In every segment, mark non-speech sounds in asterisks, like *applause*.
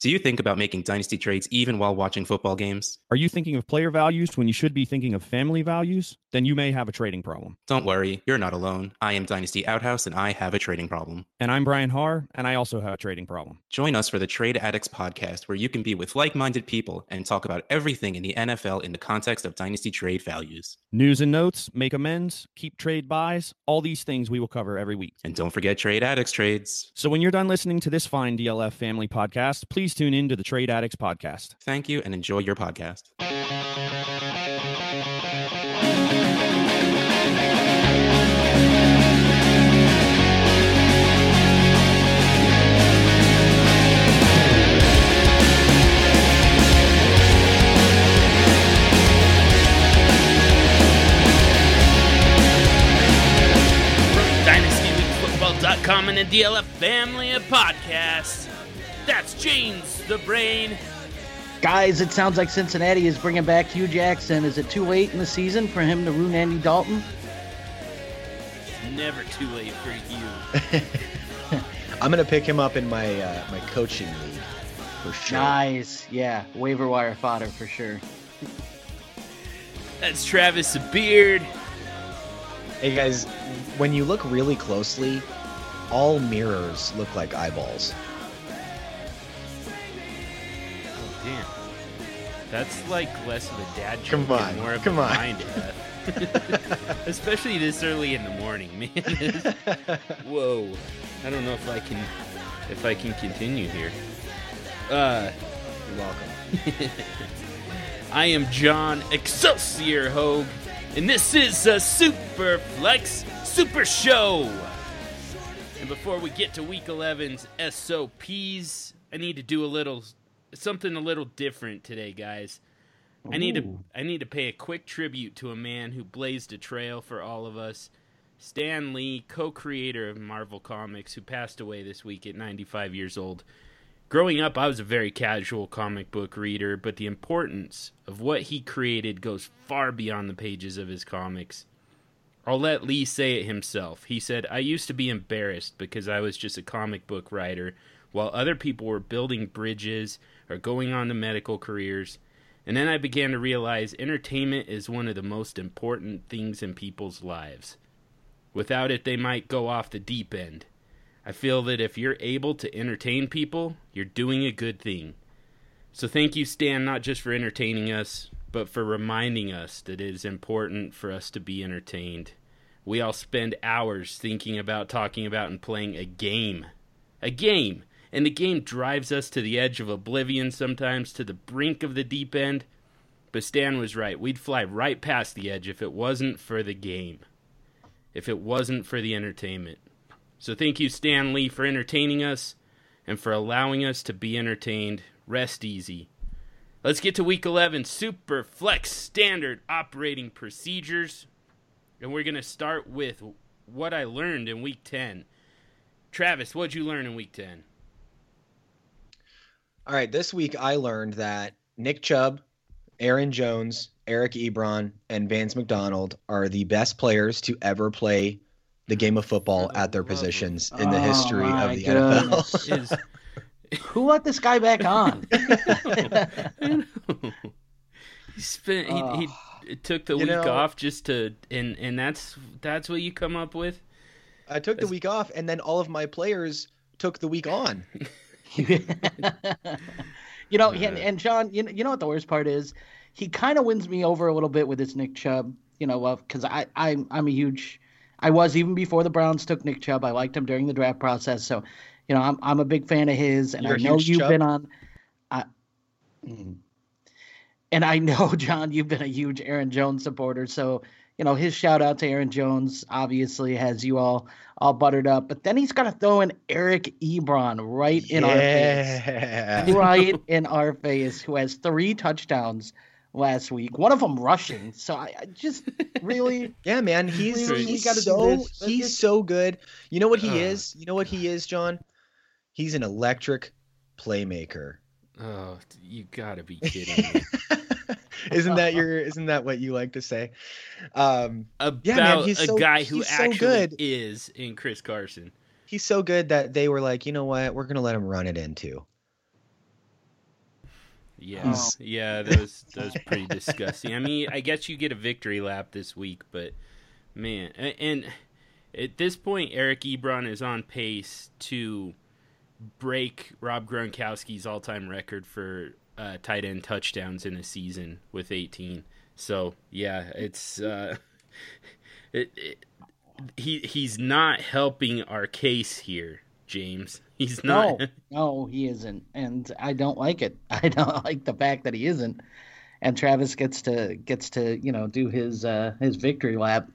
Do you think about making dynasty trades even while watching football games? Are you thinking of player values when you should be thinking of family values? Then you may have a trading problem. Don't worry, you're not alone. I am Dynasty Outhouse and I have a trading problem. And I'm Brian Haar, and I also have a trading problem. Join us for the Trade Addicts podcast, where you can be with like minded people and talk about everything in the NFL in the context of dynasty trade values. News and notes, make amends, keep trade buys, all these things we will cover every week. And don't forget Trade Addicts trades. So when you're done listening to this fine DLF family podcast, please tune in to the Trade Addicts podcast. Thank you and enjoy your podcast. DynastyLeagueFootball.com and the DLF family of podcasts. That's James the Brain. Guys, it sounds like Cincinnati is bringing back Hue Jackson. Is it too late in the season for him to ruin Andy Dalton? It's never too late for you. *laughs* I'm gonna pick him up in my uh, my coaching league for sure. Nice. Yeah, waiver wire fodder for sure. That's Travis the Beard. Hey guys, when you look really closely, all mirrors look like eyeballs. Oh, damn. That's like less of a dad joke Come on, and more of come a on. mind F. *laughs* Especially this early in the morning, man. *laughs* Whoa. I don't know if I can if I can continue here. Uh You're welcome. *laughs* I am John Excelsior Hogue, and this is a Super Flex Super Show. And before we get to Week 11's SOPs, I need to do a little something a little different today, guys. I need to I need to pay a quick tribute to a man who blazed a trail for all of us. Stan Lee, co-creator of Marvel Comics, who passed away this week at 95 years old. Growing up, I was a very casual comic book reader, but the importance of what he created goes far beyond the pages of his comics. I'll let Lee say it himself. He said, I used to be embarrassed because I was just a comic book writer, while other people were building bridges or going on to medical careers. And then I began to realize entertainment is one of the most important things in people's lives. Without it, they might go off the deep end. I feel that if you're able to entertain people, you're doing a good thing. So thank you, Stan, not just for entertaining us, but for reminding us that it is important for us to be entertained. We all spend hours thinking about, talking about, and playing a game. A game! And the game drives us to the edge of oblivion sometimes, to the brink of the deep end. But Stan was right. We'd fly right past the edge if it wasn't for the game. If it wasn't for the entertainment. So thank you, Stan Lee, for entertaining us and for allowing us to be entertained. Rest easy. Let's get to week 11 Super Flex Standard Operating Procedures. And we're going to start with what I learned in week 10. Travis, what'd you learn in week 10? All right, this week I learned that Nick Chubb, Aaron Jones, Eric Ebron, and Vance McDonald are the best players to ever play the game of football oh, at their positions in the Oh, history my of the NFL. Is *laughs* Who let this guy back on? *laughs* *laughs* he spent he, he took the You week know- off just to and and that's that's what you come up with? I took the week off, and then all of my players took the week on. *laughs* you know, and, and John, you know, you know what the worst part is? He kind of wins me over a little bit with this Nick Chubb. You know, because I I'm I'm a huge, I was even before the Browns took Nick Chubb. I liked him during the draft process, so you know I'm I'm a big fan of his, and You're I a know you've Chubb? been on. I, mm. And I know *laughs* John, you've been a huge Aaron Jones supporter, so you know his shout out to Aaron Jones obviously has you all all buttered up. But then he's got to throw in Eric Ebron right in our face *laughs* right in our face who has three touchdowns last week one of them rushing so i, I just really *laughs* Yeah, man, he's Really, we he's gotta do so he's so good. You know what he Uh. is? You know what he is, John? He's an electric playmaker. Oh, you got to be kidding me. *laughs* isn't that your isn't that what you like to say? Um About Yeah, man, he's a so- guy who he's so actually good. is in Chris Carson. he's so good that they were like, "You know what? We're going to let him run it into." Yeah, oh. yeah, that was that was pretty disgusting. I mean, I guess you get a victory lap this week, but man, and at this point, Eric Ebron is on pace to break Rob Gronkowski's all-time record for uh, tight end touchdowns in a season with 18. So yeah, it's uh, *laughs* it, it, he he's not helping our case here, James. He's not. No, *laughs* no, he isn't, and I don't like it. *laughs* I don't like the fact that he isn't. And Travis gets to gets to you know do his uh, his victory lap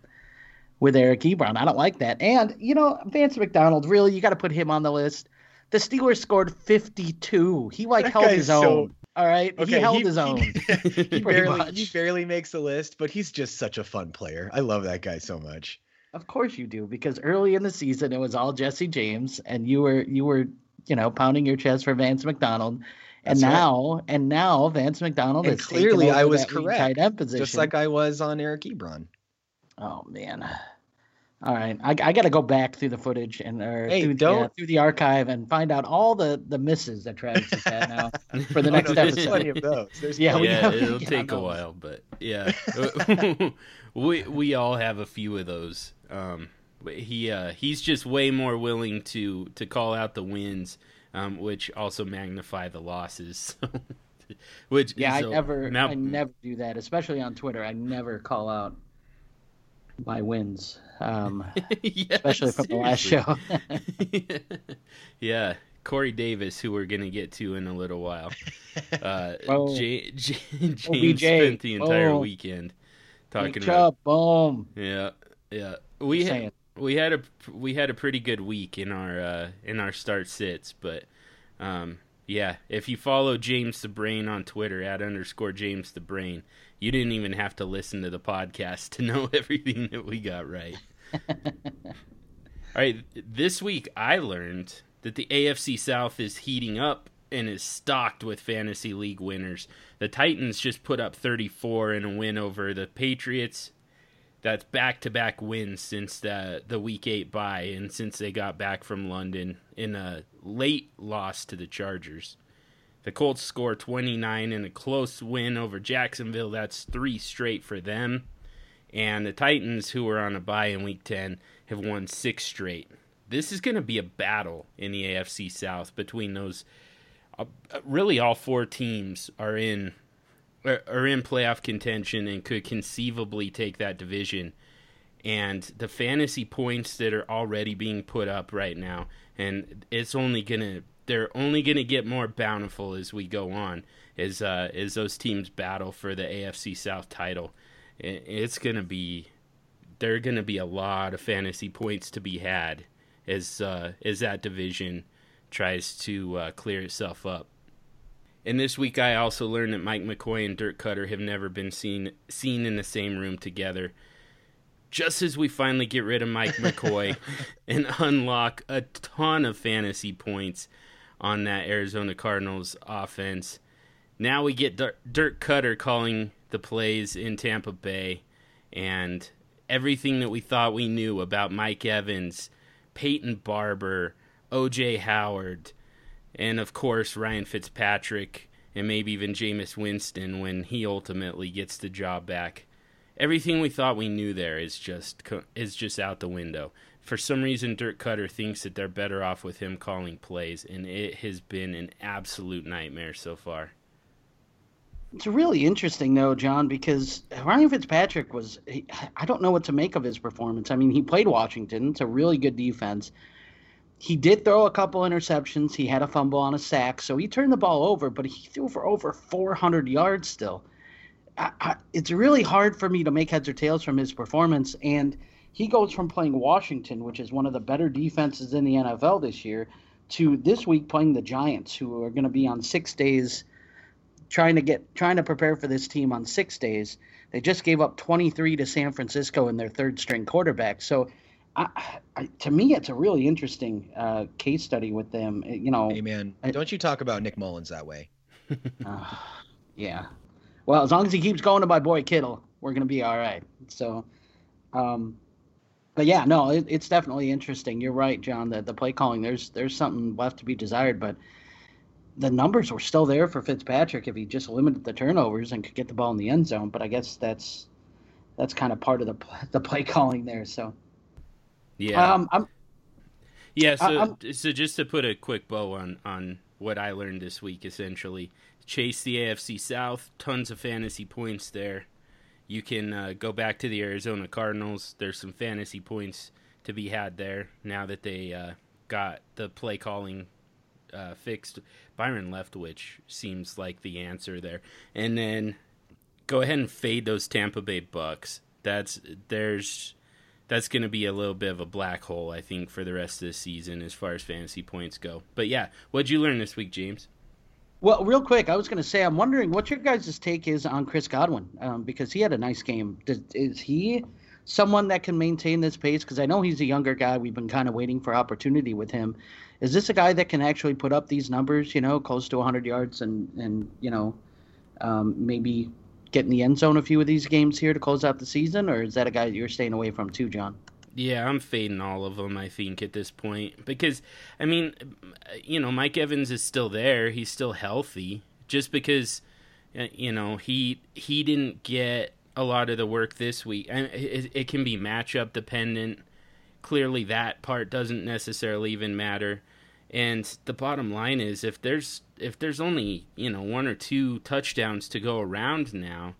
with Eric Ebron. I don't like that. And you know Vance McDonald, really, you got to put him on the list. The Steelers scored 52. He like that held his so... own. All right, okay, he held he, his own. *laughs* He, *laughs* he barely he barely makes the list, but he's just such a fun player. I love that guy so much. Of course you do, because early in the season it was all Jesse James, and you were you were you know pounding your chest for Vance McDonald, and That's now right. and now Vance McDonald and is clearly I was correct, tight end position, just like I was on Eric Ebron. Oh man. All right, I, I got to go back through the footage and or hey, through, don't... Yeah, through the archive and find out all the the misses that Travis has had now *laughs* for the next oh, no, episode. There's plenty of those. There's yeah, *laughs* yeah, it'll take a while, but yeah, *laughs* we we all have a few of those. Um, he uh, he's just way more willing to to call out the wins, um, which also magnify the losses. which yeah, so, I never now, I never do that, especially on Twitter. I never call out my wins, um, *laughs* yeah, especially from the last show. *laughs* yeah, Corey Davis, who we're gonna get to in a little while. *laughs* Uh, oh. J- J- James OBJ. spent the entire oh. weekend talking about. boom. Yeah, yeah. We had we had a we had a pretty good week in our uh, in our start sits, but um, yeah, if you follow James the Brain on Twitter at underscore James the Brain, you didn't even have to listen to the podcast to know *laughs* everything that we got right. *laughs* All right, this week I learned that the AFC South is heating up and is stocked with fantasy league winners. The Titans just put up 34 in a win over the Patriots. That's back to back wins since the the week eight bye and since they got back from London in a late loss to the Chargers. The Colts score 29 in a close win over Jacksonville. That's three straight for them. And the Titans, who were on a bye in week 10, have won six straight. This is going to be a battle in the AFC South between those. Uh, really, all four teams are in are in playoff contention and could conceivably take that division. And the fantasy points that are already being put up right now, and it's only gonna they're only gonna get more bountiful as we go on, as uh, as those teams battle for the AFC South title. It's gonna be there are gonna be a lot of fantasy points to be had as uh, as that division tries to uh, clear itself up. And this week, I also learned that Mike McCoy and Dirk Koetter have never been seen seen in the same room together. Just as we finally get rid of Mike McCoy *laughs* and unlock a ton of fantasy points on that Arizona Cardinals offense, now we get Dirk Koetter calling the plays in Tampa Bay, and everything that we thought we knew about Mike Evans, Peyton Barber, O.J. Howard and of course Ryan Fitzpatrick and maybe even Jameis Winston when he ultimately gets the job back. Everything we thought we knew there is just is just out the window. For some reason, Dirk Koetter thinks that they're better off with him calling plays, and it has been an absolute nightmare so far. It's really interesting, though, John, because Ryan Fitzpatrick was. I don't know what to make of his performance. I mean, he played Washington. It's a really good defense he did throw a couple interceptions. He had a fumble on a sack, so he turned the ball over, but he threw for over 400 yards still. I, I, it's really hard for me to make heads or tails from his performance. And he goes from playing Washington, which is one of the better defenses in the NFL this year, to this week playing the Giants, who are going to be on six days, trying to get trying to prepare for this team on six days. They just gave up 23 to San Francisco in their third string quarterback. So I, I, to me, it's a really interesting uh, case study with them. You know, hey man, don't you talk about Nick Mullens that way? *laughs* uh, yeah. Well, as long as he keeps going to my boy Kittle, we're gonna be all right. So, um, but yeah, no, it, it's definitely interesting. You're right, John. That the play calling there's there's something left to be desired, but the numbers were still there for Fitzpatrick if he just limited the turnovers and could get the ball in the end zone. But I guess that's that's kind of part of the *laughs* the play calling there. So yeah, um, I'm yeah. So I'm, so just to put a quick bow on on what I learned this week, essentially, chase the AFC South, tons of fantasy points there. You can uh, go back to the Arizona Cardinals. There's some fantasy points to be had there now that they uh, got the play calling uh, fixed. Byron Leftwich seems like the answer there. And then go ahead and fade those Tampa Bay Bucks. That's there's that's going to be a little bit of a black hole, I think, for the rest of the season as far as fantasy points go. But yeah, what'd you learn this week, James? Well, real quick, I was going to say, I'm wondering what your guys' take is on Chris Godwin um, because he had a nice game. Does, is he someone that can maintain this pace? Because I know he's a younger guy. We've been kind of waiting for opportunity with him. Is this a guy that can actually put up these numbers? You know, close to 100 yards and and you know, um, maybe get in the end zone a few of these games here to close out the season, or is that a guy that you're staying away from too, John? Yeah, I'm fading all of them. I think at this point because I mean, you know, Mike Evans is still there. He's still healthy. Just because, you know, he he didn't get a lot of the work this week, and it, it can be matchup dependent. Clearly, that part doesn't necessarily even matter. And the bottom line is, if there's if there's only you know one or two touchdowns to go around now,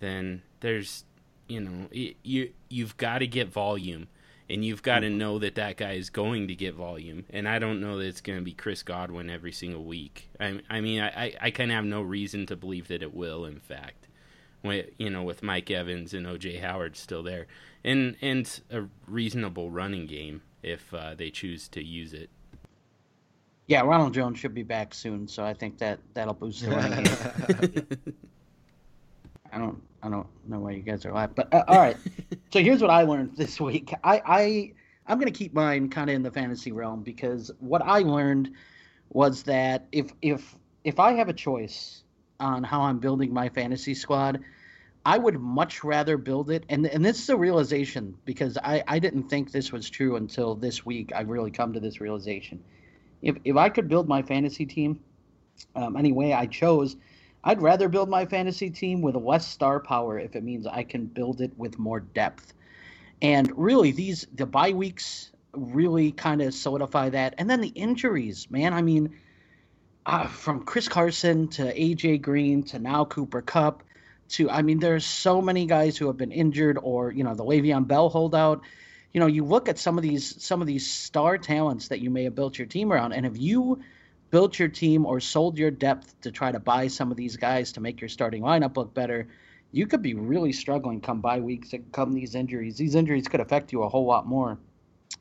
then there's you know you you've got to get volume and you've got to mm-hmm. know that that guy is going to get volume. And I don't know that it's going to be Chris Godwin every single week. I, I mean, I, I kind of have no reason to believe that it will. In fact, when, you know, with Mike Evans and OJ Howard still there, and and a reasonable running game if uh, they choose to use it. Yeah, Ronald Jones should be back soon, so I think that that'll boost the *laughs* running game. *laughs* I don't I don't know why you guys are laughing, but uh, all right. *laughs* so here's what I learned this week. I I I'm gonna keep mine kind of in the fantasy realm because what I learned was that if if if I have a choice on how I'm building my fantasy squad, I would much rather build it. And and this is a realization because I I didn't think this was true until this week. I've really come to this realization. If if I could build my fantasy team um, any way I chose I'd rather build my fantasy team with less star power if it means I can build it with more depth. And really, these the bye weeks really kind of solidify that. And then the injuries, man. I mean, uh, from Chris Carson to AJ Green to now Cooper Kupp to I mean, there's so many guys who have been injured or you know the Le'Veon Bell holdout. You know, you look at some of these some of these star talents that you may have built your team around, and if you built your team or sold your depth to try to buy some of these guys to make your starting lineup look better, you could be really struggling come bye weeks and come these injuries. These injuries could affect you a whole lot more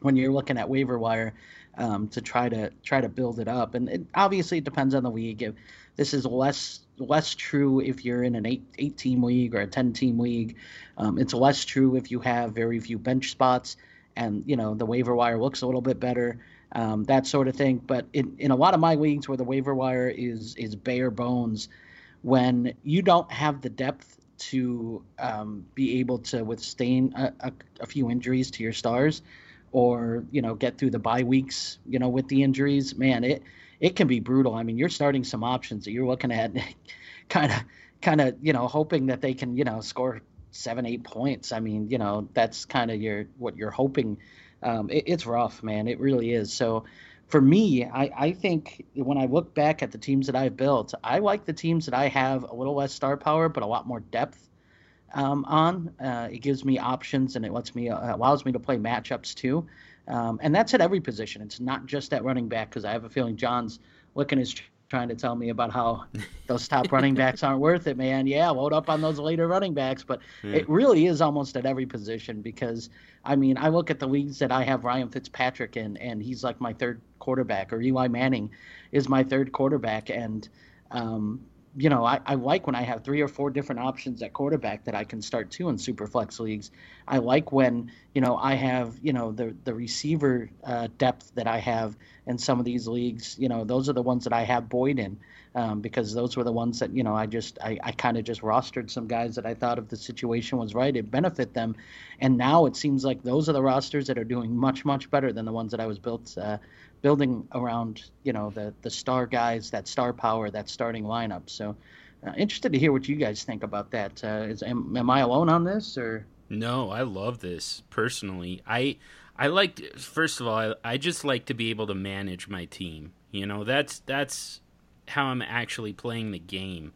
when you're looking at waiver wire um, to try to try to build it up. And it, obviously, it depends on the league. If this is less less true if you're in an eight eight team league or a ten team league. Um, it's less true if you have very few bench spots and you know the waiver wire looks a little bit better um, that sort of thing. But in, in a lot of my leagues where the waiver wire is is bare bones, when you don't have the depth to um, be able to withstand a, a, a, few injuries to your stars, or you know get through the bye weeks, you know with the injuries, man, it it can be brutal. I mean, you're starting some options that you're looking at, kind of kind of you know hoping that they can you know score seven eight points. I mean, you know that's kind of your what you're hoping um, it, it's rough, man. It really is. So for me, I, I think when I look back at the teams that I've built, I like the teams that I have a little less star power, but a lot more depth um, on. Uh, it gives me options and it lets me uh, allows me to play matchups too. Um, and that's at every position. It's not just at running back because I have a feeling John's looking his trying to tell me about how *laughs* those top running backs aren't worth it, man. Yeah, load up on those later running backs, but yeah. it really is almost at every position because I mean, I look at the leagues that I have Ryan Fitzpatrick in, and he's like my third quarterback, or Eli Manning is my third quarterback, and um, you know, I, I like when I have three or four different options at quarterback that I can start to in super flex leagues. I like when, you know, I have, you know, the the receiver uh, depth that I have in some of these leagues. You know, those are the ones that I have Boyd in. Um, because those were the ones that you know I just I, I kind of just rostered some guys that I thought if the situation was right it benefit them, and now it seems like those are the rosters that are doing much much better than the ones that I was built uh, building around you know the the star guys that star power that starting lineup. So uh, interested to hear what you guys think about that. Uh, is am, am I alone on this or? No, I love this personally. I I like first of all I, I just like to be able to manage my team. You know that's that's how I'm actually playing the game.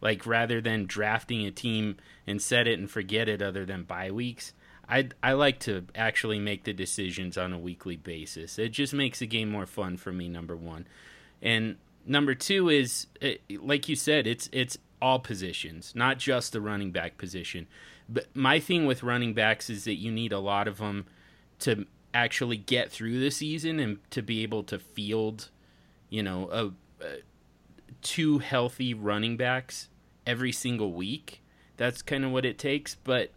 Like rather than drafting a team and set it and forget it other than bye weeks, I I like to actually make the decisions on a weekly basis. It just makes the game more fun for me number 1. And number 2 is eh, like you said, it's it's all positions, not just the running back position. But my thing with running backs is that you need a lot of them to actually get through the season and to be able to field, you know, a, a two healthy running backs every single week. That's kind of what it takes. But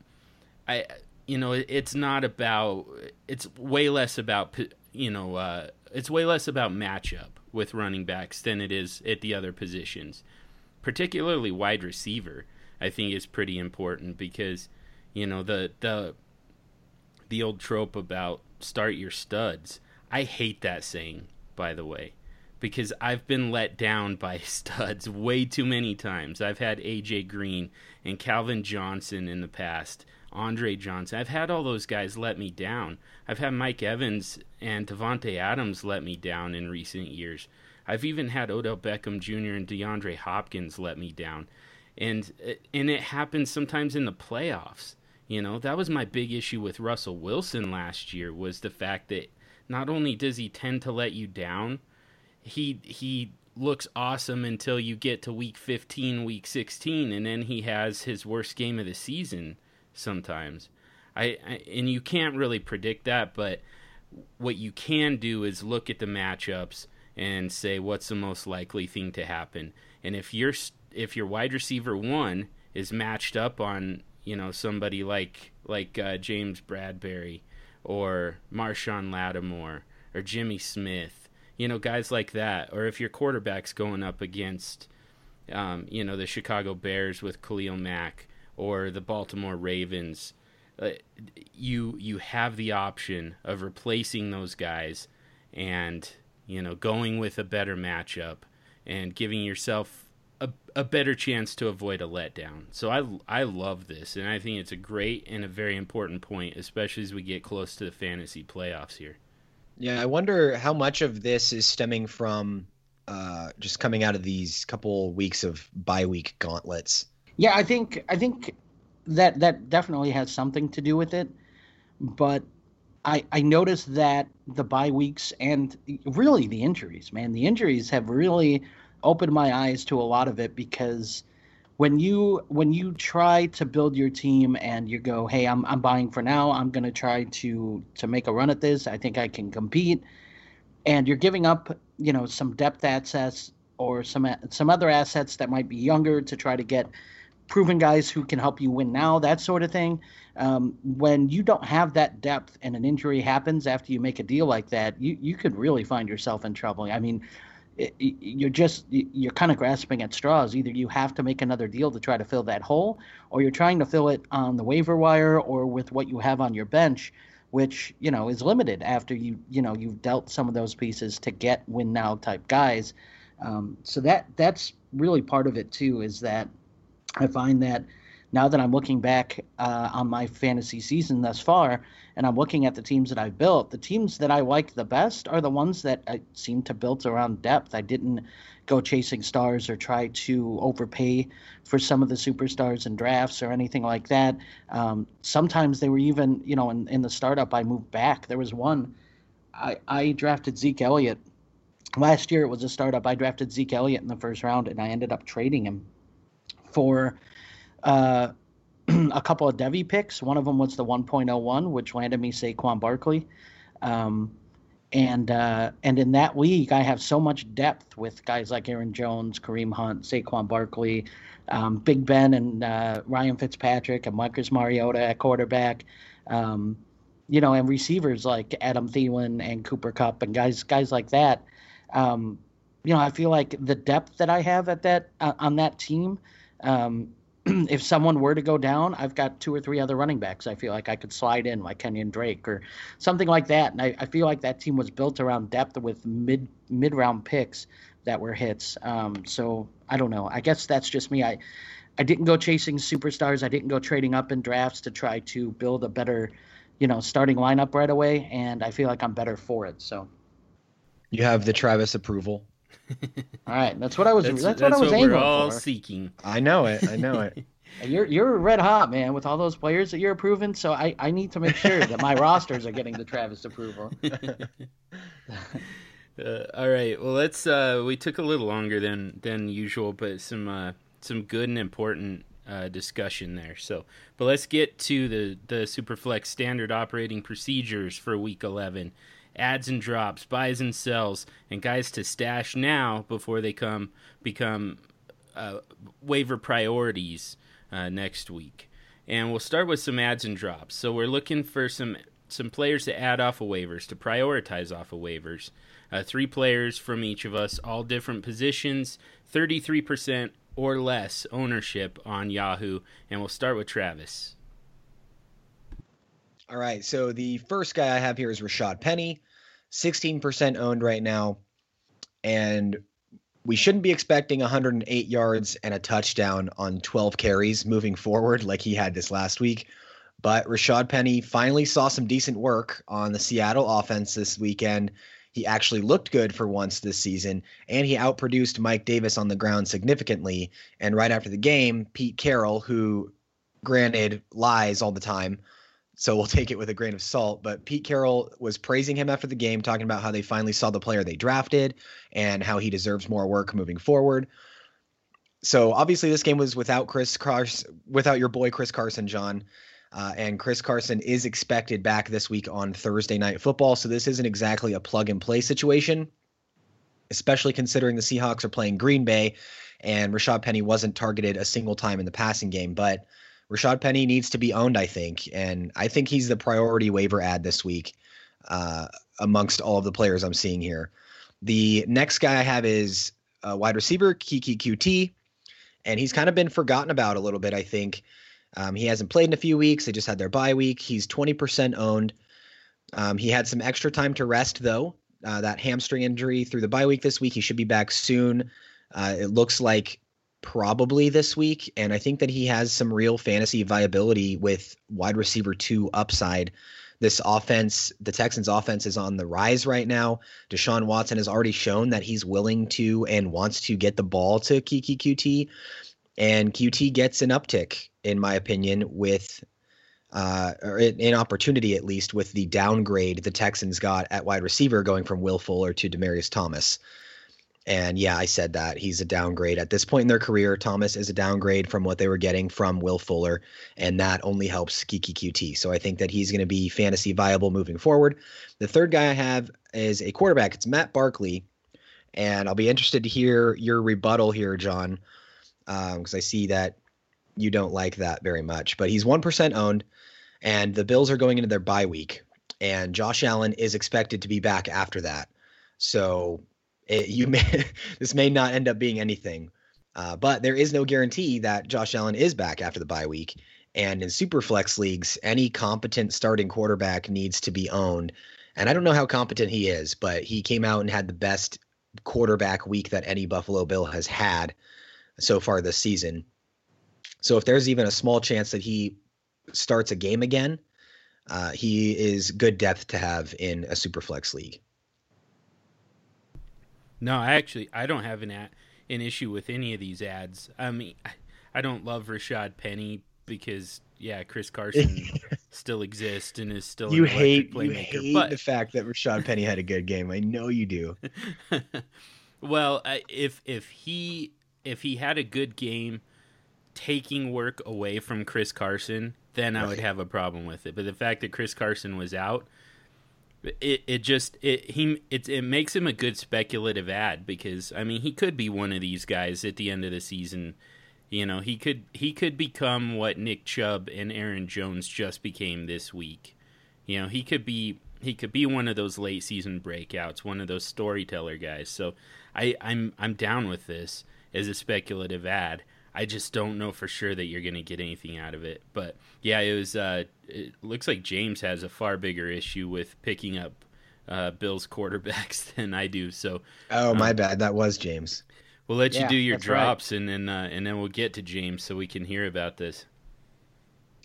I, you know, it's not about. It's way less about you know. Uh, it's way less about matchup with running backs than it is at the other positions, particularly wide receiver. I think is pretty important because you know the the the old trope about start your studs. I hate that saying, by the way because I've been let down by *laughs* studs way too many times. I've had AJ Green and Calvin Johnson in the past, Andre Johnson. I've had all those guys let me down. I've had Mike Evans and Davante Adams let me down in recent years. I've even had Odell Beckham Jr. and DeAndre Hopkins let me down. And uh, and it happens sometimes in the playoffs. You know, that was my big issue with Russell Wilson last year was the fact that not only does he tend to let you down, he he looks awesome until you get to week 15, week 16, and then he has his worst game of the season sometimes. I, I, and you can't really predict that, but what you can do is look at the matchups and say what's the most likely thing to happen. And if your if your wide receiver one is matched up on you know somebody like like uh, James Bradberry or Marshon Lattimore or Jimmy Smith you know, guys like that, or if your quarterback's going up against, um, you know, the Chicago Bears with Khalil Mack or the Baltimore Ravens, uh, you you have the option of replacing those guys and you know going with a better matchup and giving yourself a, a better chance to avoid a letdown. So I I love this and I think it's a great and a very important point, especially as we get close to the fantasy playoffs here. Yeah, I wonder how much of this is stemming from uh, just coming out of these couple weeks of bye week gauntlets. Yeah, I think I think that that definitely has something to do with it, but I I noticed that the bye weeks and really the injuries, man, the injuries have really opened my eyes to a lot of it because when you when you try to build your team and you go, hey, I'm I'm buying for now. I'm going to try to to make a run at this. I think I can compete. And you're giving up, you know, some depth assets or some some other assets that might be younger to try to get proven guys who can help you win now, that sort of thing. Um, when you don't have that depth and an injury happens after you make a deal like that, you you could really find yourself in trouble. I mean, you're just you're kind of grasping at straws. Either you have to make another deal to try to fill that hole, or you're trying to fill it on the waiver wire or with what you have on your bench, which you know is limited after you you know you've dealt some of those pieces to get win now type guys. Um, so that that's really part of it too. Is that I find that now that I'm looking back uh, on my fantasy season thus far, and I'm looking at the teams that I've built, the teams that I like the best are the ones that I seem to build around depth. I didn't go chasing stars or try to overpay for some of the superstars in drafts or anything like that. Um, sometimes they were even, you know, in, in the startup, I moved back. There was one, I, I drafted Zeke Elliott. Last year it was a startup. I drafted Zeke Elliott in the first round, and I ended up trading him for uh, *clears throat* a couple of Devy picks. One of them was the 1.01, which landed me Saquon Barkley. Um, and uh, and in that league, I have so much depth with guys like Aaron Jones, Kareem Hunt, Saquon Barkley, um, Big Ben, and uh, Ryan Fitzpatrick, and Marcus Mariota at quarterback. Um, you know, and receivers like Adam Thielen and Cooper Kupp and guys guys like that. Um, you know, I feel like the depth that I have at that uh, on that team, um, *clears throat* if someone were to go down, I've got two or three other running backs. I feel like I could slide in like Kenyan Drake or something like that. And I, I feel like that team was built around depth with mid mid round picks that were hits. Um, so I don't know. I guess that's just me. I I didn't go chasing superstars. I didn't go trading up in drafts to try to build a better, you know, starting lineup right away. And I feel like I'm better for it. So you have the Travis approval. All right, that's what I was. That's, that's, that's what I was what aiming we're all for. seeking. I know it. I know it. *laughs* You're you're red hot, man, with all those players that you're approving. So I, I need to make sure that my *laughs* rosters are getting the Travis approval. *laughs* Uh, all right. Well, let's. Uh, we took a little longer than than usual, but some uh, some good and important uh, discussion there. So, but let's get to the the Superflex standard operating procedures for Week 11. Adds and drops, buys and sells, and guys to stash now before they come become uh, waiver priorities uh, next week. And we'll start with some adds and drops. So we're looking for some some players to add off of waivers to prioritize off of waivers. Uh, three players from each of us, all different positions, 33% or less ownership on Yahoo. And we'll start with Travis. All right. So the first guy I have here is Rashaad Penny, 16% owned right now. And we shouldn't be expecting 108 yards and a touchdown on 12 carries moving forward like he had this last week. But Rashaad Penny finally saw some decent work on the Seattle offense this weekend he actually looked good for once this season, and he outproduced Mike Davis on the ground significantly. And right after the game, Pete Carroll, who granted lies all the time, so we'll take it with a grain of salt. But Pete Carroll was praising him after the game, talking about how they finally saw the player they drafted and how he deserves more work moving forward. So obviously, this game was without Chris Carson, without your boy Chris Carson, John. Uh, and Chris Carson is expected back this week on Thursday Night Football. So this isn't exactly a plug and play situation, especially considering the Seahawks are playing Green Bay and Rashaad Penny wasn't targeted a single time in the passing game. But Rashaad Penny needs to be owned, I think. And I think he's the priority waiver ad this week uh, amongst all of the players I'm seeing here. The next guy I have is uh, wide receiver, Keke Coutee. And he's kind of been forgotten about a little bit, I think. Um, he hasn't played in a few weeks. They just had their bye week. He's 20% owned. Um, he had some extra time to rest, though. Uh, that hamstring injury through the bye week this week. He should be back soon. Uh, it looks like probably this week. And I think that he has some real fantasy viability with wide receiver two upside. This offense, the Texans offense is on the rise right now. Deshaun Watson has already shown that he's willing to and wants to get the ball to Keke Coutee. And Coutee gets an uptick in my opinion, with uh, or an opportunity at least with the downgrade the Texans got at wide receiver going from Will Fuller to Demaryius Thomas. And yeah, I said that he's a downgrade at this point in their career. Thomas is a downgrade from what they were getting from Will Fuller, and that only helps Keke Coutee. So I think that he's going to be fantasy viable moving forward. The third guy I have is a quarterback. It's Matt Barkley, and I'll be interested to hear your rebuttal here, John, because um, I see that you don't like that very much. But he's 1% owned, and the Bills are going into their bye week, and Josh Allen is expected to be back after that. So it, you may *laughs* this may not end up being anything, uh, but there is no guarantee that Josh Allen is back after the bye week. And in super flex leagues, any competent starting quarterback needs to be owned. And I don't know how competent he is, but he came out and had the best quarterback week that any Buffalo Bill has had so far this season. So if there's even a small chance that he starts a game again, uh, he is good depth to have in a super flex league. No, I actually I don't have an an issue with any of these ads. I mean, I don't love Rashaad Penny because yeah, Chris Carson *laughs* still exists and is still you hate playmaker. You hate but... the fact that Rashaad Penny had a good game. I know you do. *laughs* well, if if he if he had a good game taking work away from Chris Carson, then I would have a problem with it. But the fact that Chris Carson was out, it it just it he it it makes him a good speculative ad because I mean he could be one of these guys at the end of the season. You know, he could he could become what Nick Chubb and Aaron Jones just became this week. You know, he could be he could be one of those late season breakouts, one of those storyteller guys. So I, I'm I'm down with this as a speculative ad. I just don't know for sure that you're going to get anything out of it. But yeah, it was. Uh, it looks like James has a far bigger issue with picking up uh, Bills quarterbacks *laughs* than I do. So oh, my um, bad. That was James. We'll let yeah, you do your drops, right. and then uh, and then we'll get to James so we can hear about this.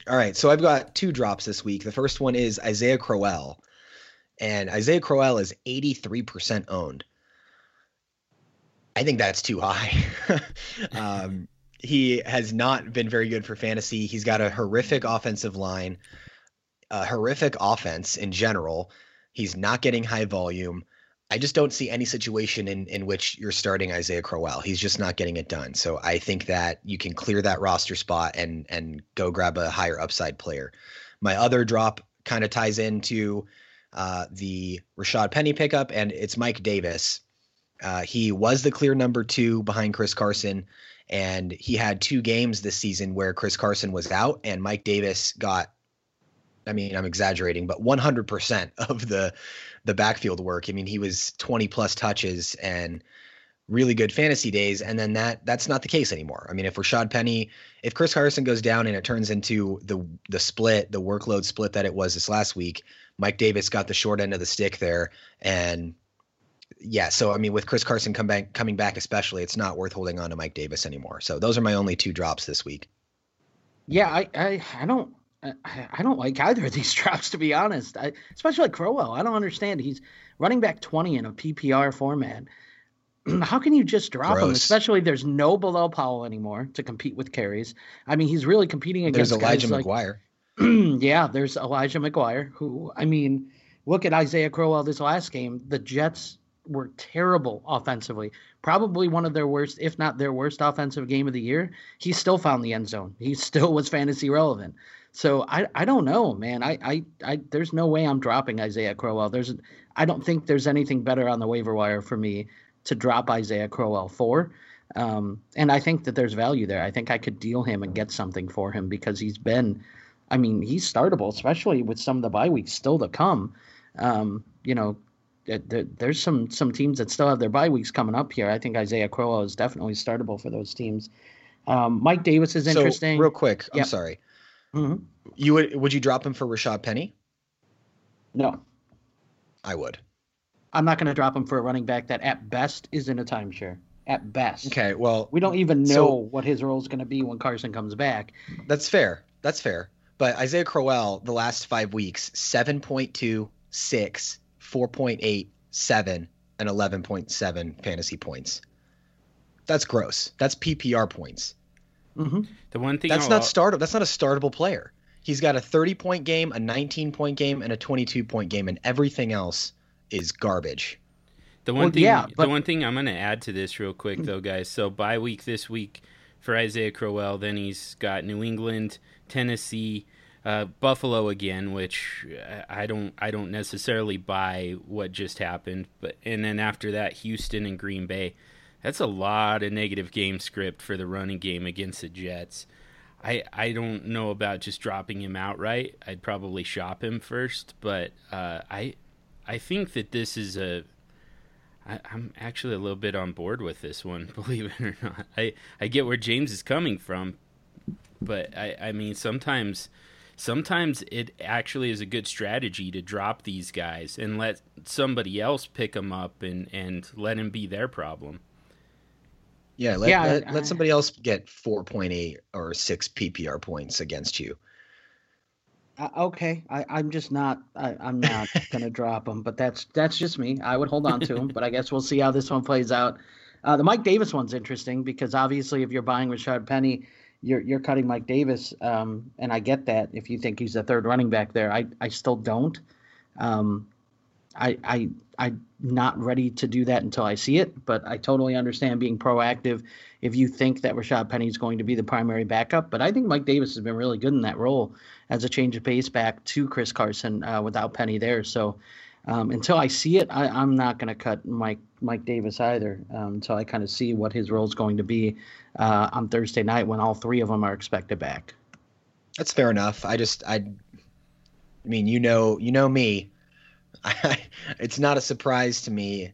All right, so I've got two drops this week. The first one is Isaiah Crowell, and Isaiah Crowell is 83% owned. I think that's too high. *laughs* um, he has not been very good for fantasy. He's got a horrific offensive line, a horrific offense in general. He's not getting high volume. I just don't see any situation in in which you're starting Isaiah Crowell. He's just not getting it done. So I think that you can clear that roster spot and and go grab a higher upside player. My other drop kind of ties into uh, the Rashaad Penny pickup, and it's Mike Davis. Uh, he was the clear number two behind Chris Carson, and he had two games this season where Chris Carson was out, and Mike Davis got. I mean, I'm exaggerating, but 100% *laughs* of the the backfield work. I mean, he was 20 plus touches and really good fantasy days, and then that that's not the case anymore. I mean, if Rashaad Penny, if Chris Carson goes down and it turns into the the split, the workload split that it was this last week, Mike Davis got the short end of the stick there, and yeah, so I mean, with Chris Carson come back, coming back, especially, it's not worth holding on to Mike Davis anymore. So those are my only two drops this week. Yeah, I I, I don't I don't like either of these *laughs* drops to be honest. I, especially like Crowell. I don't understand. He's running back 20 in a PPR format. *clears throat* How can you just drop Gross. him? Especially there's no Bilal Powell anymore to compete with carries. I mean, he's really competing against. There's Elijah McGuire. Like, *clears throat* yeah, there's Elijah McGuire. Who I mean, look at Isaiah Crowell this last game. The Jets were terrible offensively. Probably one of their worst, if not their worst offensive game of the year. He still found the end zone. He *laughs* still was fantasy relevant. So I, I don't know, man. I, I, I, there's no way I'm dropping Isaiah Crowell. There's, I don't think there's anything better on the waiver wire for me to drop Isaiah Crowell for. Um, and I think that there's value there. I think I could deal him and get something for him because he's been, I mean, he's startable, especially with some of the bye weeks still to come. Um, you know, there's some some teams that still have their bye weeks coming up here. I think Isaiah Crowell is definitely startable for those teams. Um, Mike Davis is interesting. So, real quick, I'm sorry. Mm-hmm. You would would you drop him for Rashaad Penny? No. I would. I'm not going to drop him for a running back that at best is in a timeshare. At best. Okay, well, we don't even know so, what his role is going to be when Carson comes back. That's fair. That's fair. But Isaiah Crowell, the last five weeks, 7.2, 6, 4.8, 7, and 11.7 fantasy points. That's gross. That's PPR points. Mm-hmm. The one thing that's I'll, not start. That's not a startable player. He's got a 30 point game, a 19 point game, and a 22 point game, and everything else is garbage. The one well, thing, yeah, but... the one thing I'm going to add to this real quick though, guys. So bye week this week for Isaiah Crowell. Then he's got New England, Tennessee, uh, Buffalo again, which I don't I don't necessarily buy what just happened. But and then after that, Houston and Green Bay. That's a lot of negative game script for the running game against the Jets. I I don't know about just dropping him outright. I'd probably shop him first, but uh, I I think that this is a I, I'm actually a little bit on board with this one, *laughs* believe it or not. I, I get where James is coming from, but I, I mean sometimes sometimes it actually is a good strategy to drop these guys and let somebody else pick them up and, and let him be their problem. Yeah, let, yeah, let, I, let somebody else get 4.8 or 6 PPR points against you. Uh, okay, I, I'm just not. I, I'm not *laughs* gonna drop him, but that's that's just me. I would hold on to him, but I guess we'll see how this one plays out. Uh, the Mike Davis one's interesting because obviously, if you're buying Rashaad Penny, you're you're cutting Mike Davis, um, and I get that. If you think he's the third running back there, I I still don't. Um, I I I'm not ready to do that until I see it, but I totally understand being proactive if you think that Rashaad Penny is going to be the primary backup. But I think Mike Davis has been really good in that role as a change of pace back to Chris Carson uh, without Penny there. So um, until I see it, I, am not going to cut Mike Mike Davis either um, until I kind of see what his role is going to be uh, on Thursday night when all three of them are expected back. That's fair enough. I just I, I mean, you know, you know me. *laughs* I, it's not a surprise to me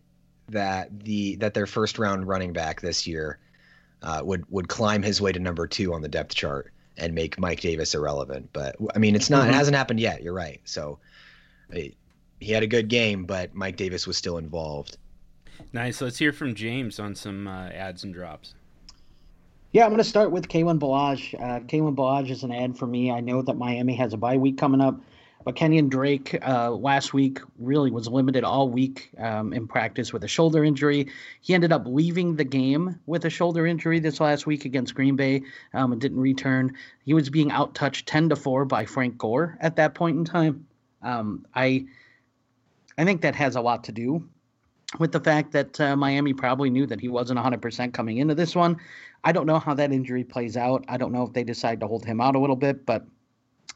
that the that their first round running back this year uh, would would climb his way to number two on the depth chart and make Mike Davis irrelevant. But I mean, it's not. Mm-hmm. It hasn't happened yet. You're right. So he had a good game, but Mike Davis was still involved. Nice. Let's hear from James on some uh, ads and drops. Yeah, I'm going to start with Kalen Ballage. Uh, Kalen Ballage is an ad for me. I know that Miami has a bye week coming up, but Kenyan Drake uh, last week really was limited all week um, in practice with a shoulder injury. He ended up leaving the game with a shoulder injury this last week against Green Bay um, and didn't return. He was being out touched 10 to 4 by Frank Gore at that point in time. Um, I I think that has a lot to do with the fact that uh, Miami probably knew that he wasn't 100% coming into this one. I don't know how that injury plays out. I don't know if they decide to hold him out a little bit, but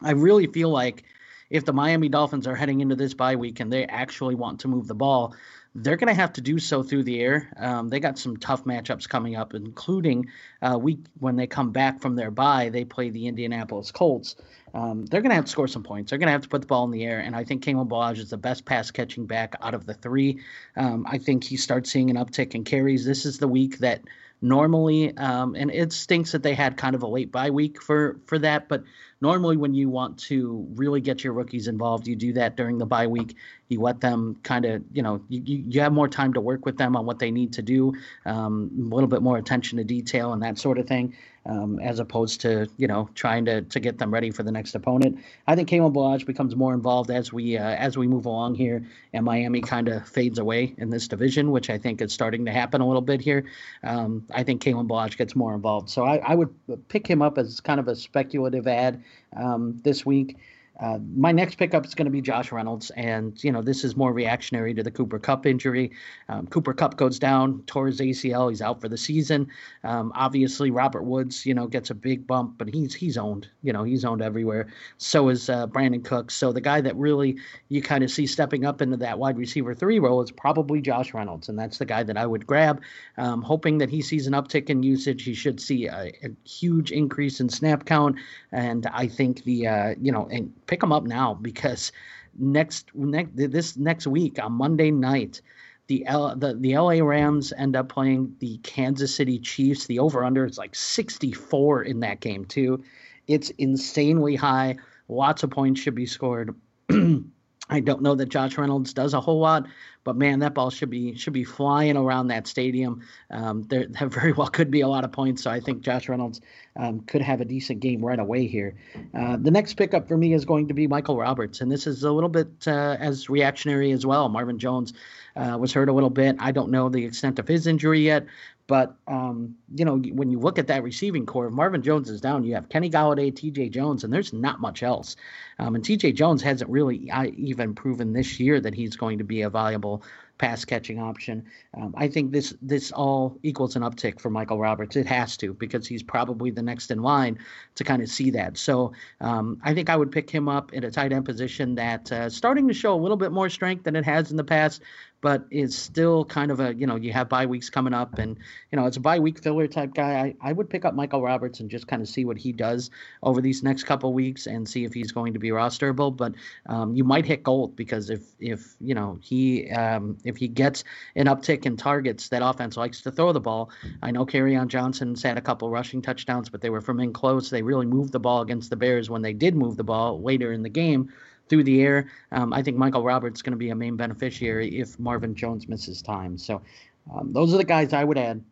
I really feel like if the Miami Dolphins are heading into this bye week and they actually want to move the ball, they're going to have to do so through the air. Um, they got some tough matchups coming up, including uh, week when they come back from their bye, they play the Indianapolis Colts. Um, they're going to have to score some points. They're going to have to put the ball in the air, and I think Kalen Ballage is the best pass catching back out of the three. Um, I think he starts seeing an uptick in carries. This is the week that normally, um, and it stinks that they had kind of a late bye week for for that, but normally when you want to really get your rookies involved, you do that during the bye week. You let them kind of, you know, you, you have more time to work with them on what they need to do, um, a little bit more attention to detail and that sort of thing um, as opposed to you know trying to to get them ready for the next opponent. I think Kalen Ballage becomes more involved as we uh, as we move along here, and Miami kind of fades away in this division, which I think is starting to happen a little bit here. Um, I think Kalen Ballage gets more involved, so I, I, would pick him up as kind of a speculative add um, this week. Uh, my next pickup is going to be Josh Reynolds, and you know this is more reactionary to the Cooper Kupp injury. Um, Cooper Kupp goes down, tore his ACL, he's out for the season. Um, obviously, Robert Woods, you know, gets a big bump, but he's he's owned. You know, he's owned everywhere. So is uh, Brandin Cooks. So the guy that really you kind of see stepping up into that wide receiver three role is probably Josh Reynolds, and that's the guy that I would grab, um, hoping that he sees an uptick in usage. He should see a, a huge increase in snap count, and I think the uh, you know and pick them up now because next next this next week on Monday night, the L, the the LA Rams end up playing the Kansas City Chiefs. The over under is like 64 in that game too. It's insanely high. Lots of points should be scored. *clears throat* I don't know that Josh Reynolds does a whole lot, but man, that ball should be should be flying around that stadium. Um, there, there very well could be a lot of points, so I think Josh Reynolds um, could have a decent game right away here. Uh, the next pickup for me is going to be Michael Roberts, and this is a little bit uh, as reactionary as well. Marvin Jones uh, was hurt a little bit. I don't know the extent of his injury yet, but um, you know, when you look at that receiving core, if Marvin Jones is down, you have Kenny Golladay, T.J. Jones, and there's not much else. Um, and T.J. Jones hasn't really even proven this year that he's going to be a valuable pass catching option. Um, I think this this all equals an uptick for Michael Roberts. It has to because he's probably the next in line to kind of see that. So um, I think I would pick him up in a tight end position that uh, starting to show a little bit more strength than it has in the past but it's still kind of a you know you have bye weeks coming up and you know it's a bye week filler type guy. I, I would pick up michael roberts and just kind of see what he does over these next couple weeks and see if he's going to be rosterable. But um, you might hit gold because if if you know he um, if he gets an uptick in targets that offense likes to throw the ball. I know on johnson's had a couple rushing touchdowns but they were from in close. They really moved the ball against the bears when they did move the ball later in the game through the air. Um, I think Michael Roberts is going to be a main beneficiary if Marvin Jones misses time. So um, those are the guys I would add.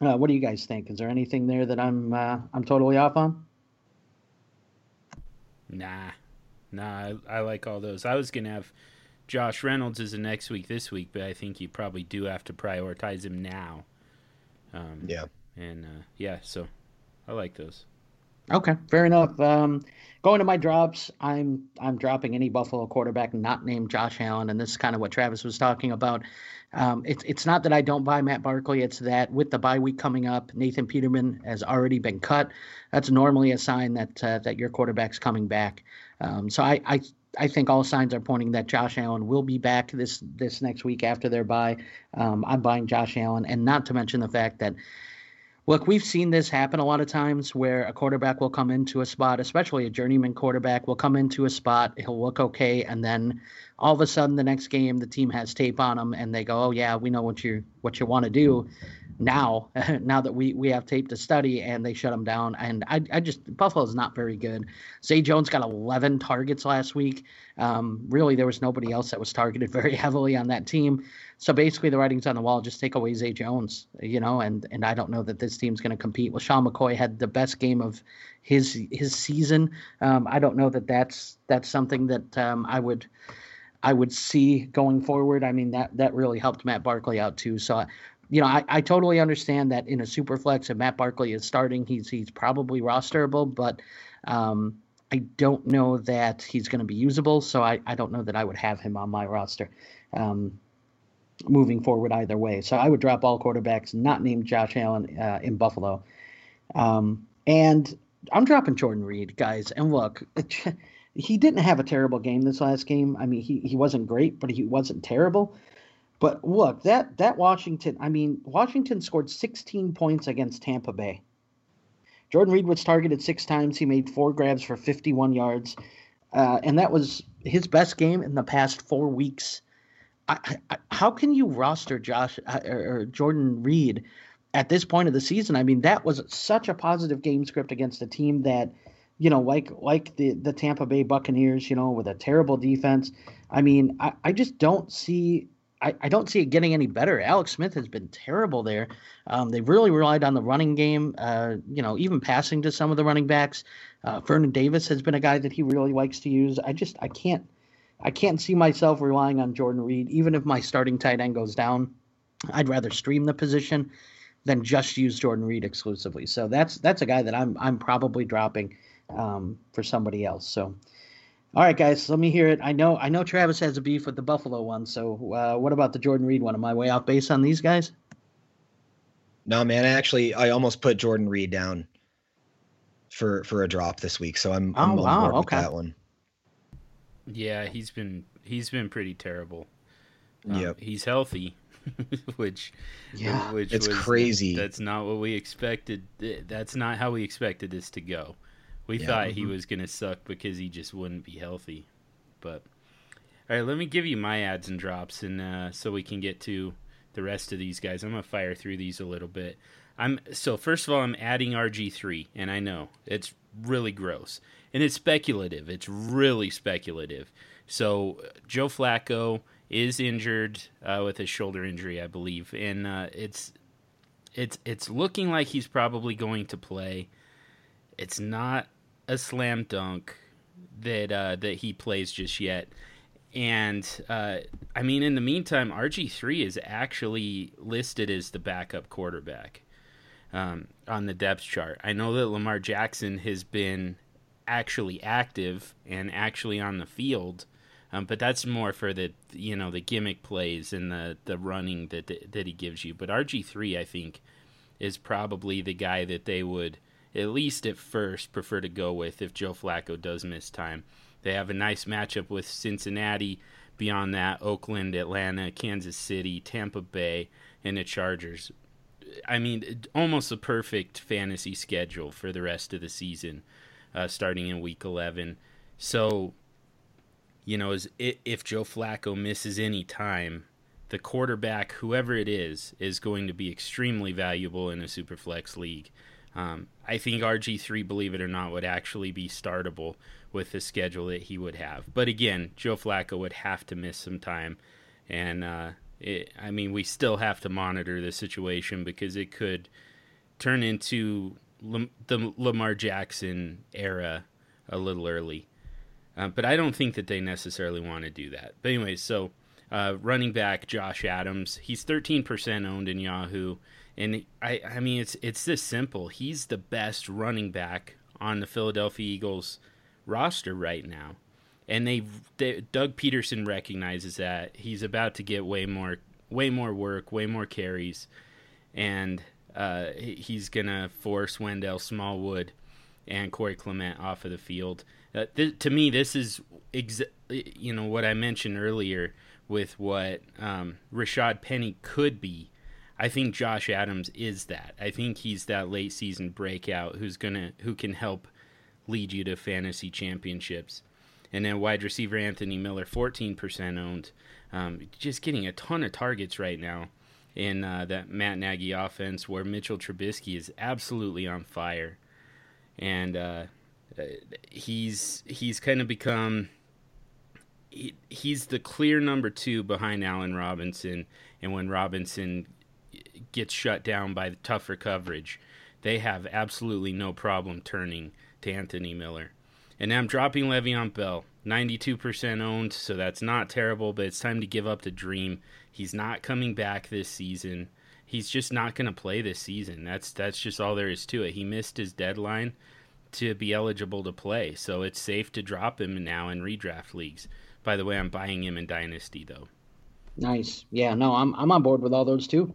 Uh, what do you guys think? Is there anything there that I'm uh, I'm totally off on? Nah, nah. I, I like all those. I was gonna have Josh Reynolds as the next week this week, but I think you probably do have to prioritize him now. Um, yeah. And uh, yeah, so I like those. Okay, fair enough. Um, going to my drops, I'm I'm dropping any Buffalo quarterback not named Josh Allen, and this is kind of what Travis was talking about. Um, it's it's not that I don't buy Matt Barkley; it's that with the bye week coming up, Nathan Peterman has already been cut. That's normally a sign that uh, that your quarterback's coming back. Um, so I, I I think all signs are pointing that Josh Allen will be back this this next week after their bye. Um, I'm buying Josh Allen, and not to mention the fact that Look, we've seen this happen a lot of times where a quarterback will come into a spot, especially a journeyman quarterback will come into a spot, he'll look okay, and then all of a sudden the next game the team has tape on him and they go, "Oh yeah, we know what you what you want to do." Now, *laughs* now that we we have tape to study, and they shut him down, and I I just Buffalo's not very good. Zay Jones got 11 targets last week. Um, really, there was nobody else that was targeted *laughs* very heavily on that team. So basically, the writing's on the wall. Just take away Zay Jones, you know, and and I don't know that this team's going to compete. Well, Sean McCoy had the best game of his his season. Um, I don't know that that's that's something that um, I would I would see going forward. I mean that that really helped Matt Barkley out too. So. You know, I, I totally understand that in a super flex, if Matt Barkley is starting, he's he's probably rosterable, but um, I don't know that he's going to be usable. So I, I don't know that I would have him on my roster. Um, moving forward either way. So I would drop all quarterbacks not named Josh Allen uh, in Buffalo. Um, and I'm dropping Jordan Reed, guys. And look, *laughs* he didn't have a terrible game this last game. I mean, he, he wasn't great, but he wasn't terrible. But look, that that Washington, I mean, Washington scored 16 points against Tampa Bay. Jordan Reed was targeted six times. He made four grabs for 51 yards. Uh, and that was his best game in the past four weeks I, how can you roster Josh uh, or, or Jordan Reed at this point of the season? I mean, that was such a positive game script against a team that, you know, like like the the Tampa Bay Buccaneers, you know, with a terrible defense. I mean, I, I just don't see I, I don't see it getting any better. Alex Smith has been terrible there. Um, they've really relied on the running game, uh, you know, even passing to some of the running backs. Uh, Vernon Davis has been a guy that he really likes to use. I just I can't I can't see myself relying on Jordan Reed, even if my starting tight end goes down. I'd rather stream the position than just use Jordan Reed exclusively. So that's that's a guy that I'm I'm probably dropping um, for somebody else. So, all right, guys, let me hear it. I know I know Travis has a beef with the Buffalo one. So, uh, what about the Jordan Reed one? Am I way off base on these guys? No, man. Actually, I almost put Jordan Reed down for for a drop this week. So I'm, I'm oh, wow, okay. that one. Yeah, he's been he's been pretty terrible. Um, yep. He's healthy, *laughs* which yeah, which it's was, crazy. That's not what we expected. That's not how we expected this to go. We yeah, thought mm-hmm. he was gonna suck because he just wouldn't be healthy. But all right, let me give you my adds and drops, and uh, so we can get to the rest of these guys. I'm gonna fire through these a little bit. I'm so first of all, I'm adding RG three, and I know it's really gross and it's speculative. It's really speculative. So Joe Flacco is injured uh, with a shoulder injury, I believe, and uh, it's it's it's looking like he's probably going to play. It's not a slam dunk that uh, that he plays just yet. And uh, I mean, in the meantime, RG three is actually listed as the backup quarterback um, on the depth chart. I know that Lamar Jackson has been actually active and actually on the field. Um, but that's more for the you know the gimmick plays and the the running that that he gives you. But RG three, I think, is probably the guy that they would at least at first prefer to go with if Joe Flacco does miss time. They have a nice matchup with Cincinnati. Beyond that, Oakland, Atlanta, Kansas City, Tampa Bay, and the Chargers. I mean, almost a perfect fantasy schedule for the rest of the season uh, starting in week 11. So, you know, as, if Joe Flacco misses any time, the quarterback, whoever it is, is going to be extremely valuable in a superflex league. Um, I think RG3, believe it or not, would actually be startable with the schedule that he would have. But again, Joe Flacco would have to miss some time. And, uh, it, I mean, we still have to monitor the situation because it could turn into the Lamar Jackson era a little early. Uh, but I don't think that they necessarily want to do that. But anyway, so uh, running back Josh Adams, he's 13% owned in Yahoo, and I I mean it's it's this simple. He's the best running back on the Philadelphia Eagles roster right now, and they, they Doug Pederson recognizes that he's about to get way more way more work, way more carries, and uh, he's gonna force Wendell Smallwood and Corey Clement off of the field. Uh, th- to me, this is ex- you know what I mentioned earlier with what um, Rashaad Penny could be. I think Josh Adams is that. I think he's that late season breakout who's gonna who can help lead you to fantasy championships. And then wide receiver Anthony Miller, 14% owned, um, just getting a ton of targets right now in uh, that Matt Nagy offense, where Mitchell Trubisky is absolutely on fire, and uh, he's he's kind of become he, he's the clear number two behind Allen Robinson, and when Robinson gets shut down by the tougher coverage, they have absolutely no problem turning to Anthony Miller. And now I'm dropping Le'Veon Bell, 92% owned, so that's not terrible, but it's time to give up the dream. He's not coming back this season. He's just not going to play this season. That's that's just all there is to it. He missed his deadline to be eligible to play, so it's safe to drop him now in redraft leagues. By the way, I'm buying him in Dynasty though. Nice. Yeah, no, I'm I'm on board with all those too.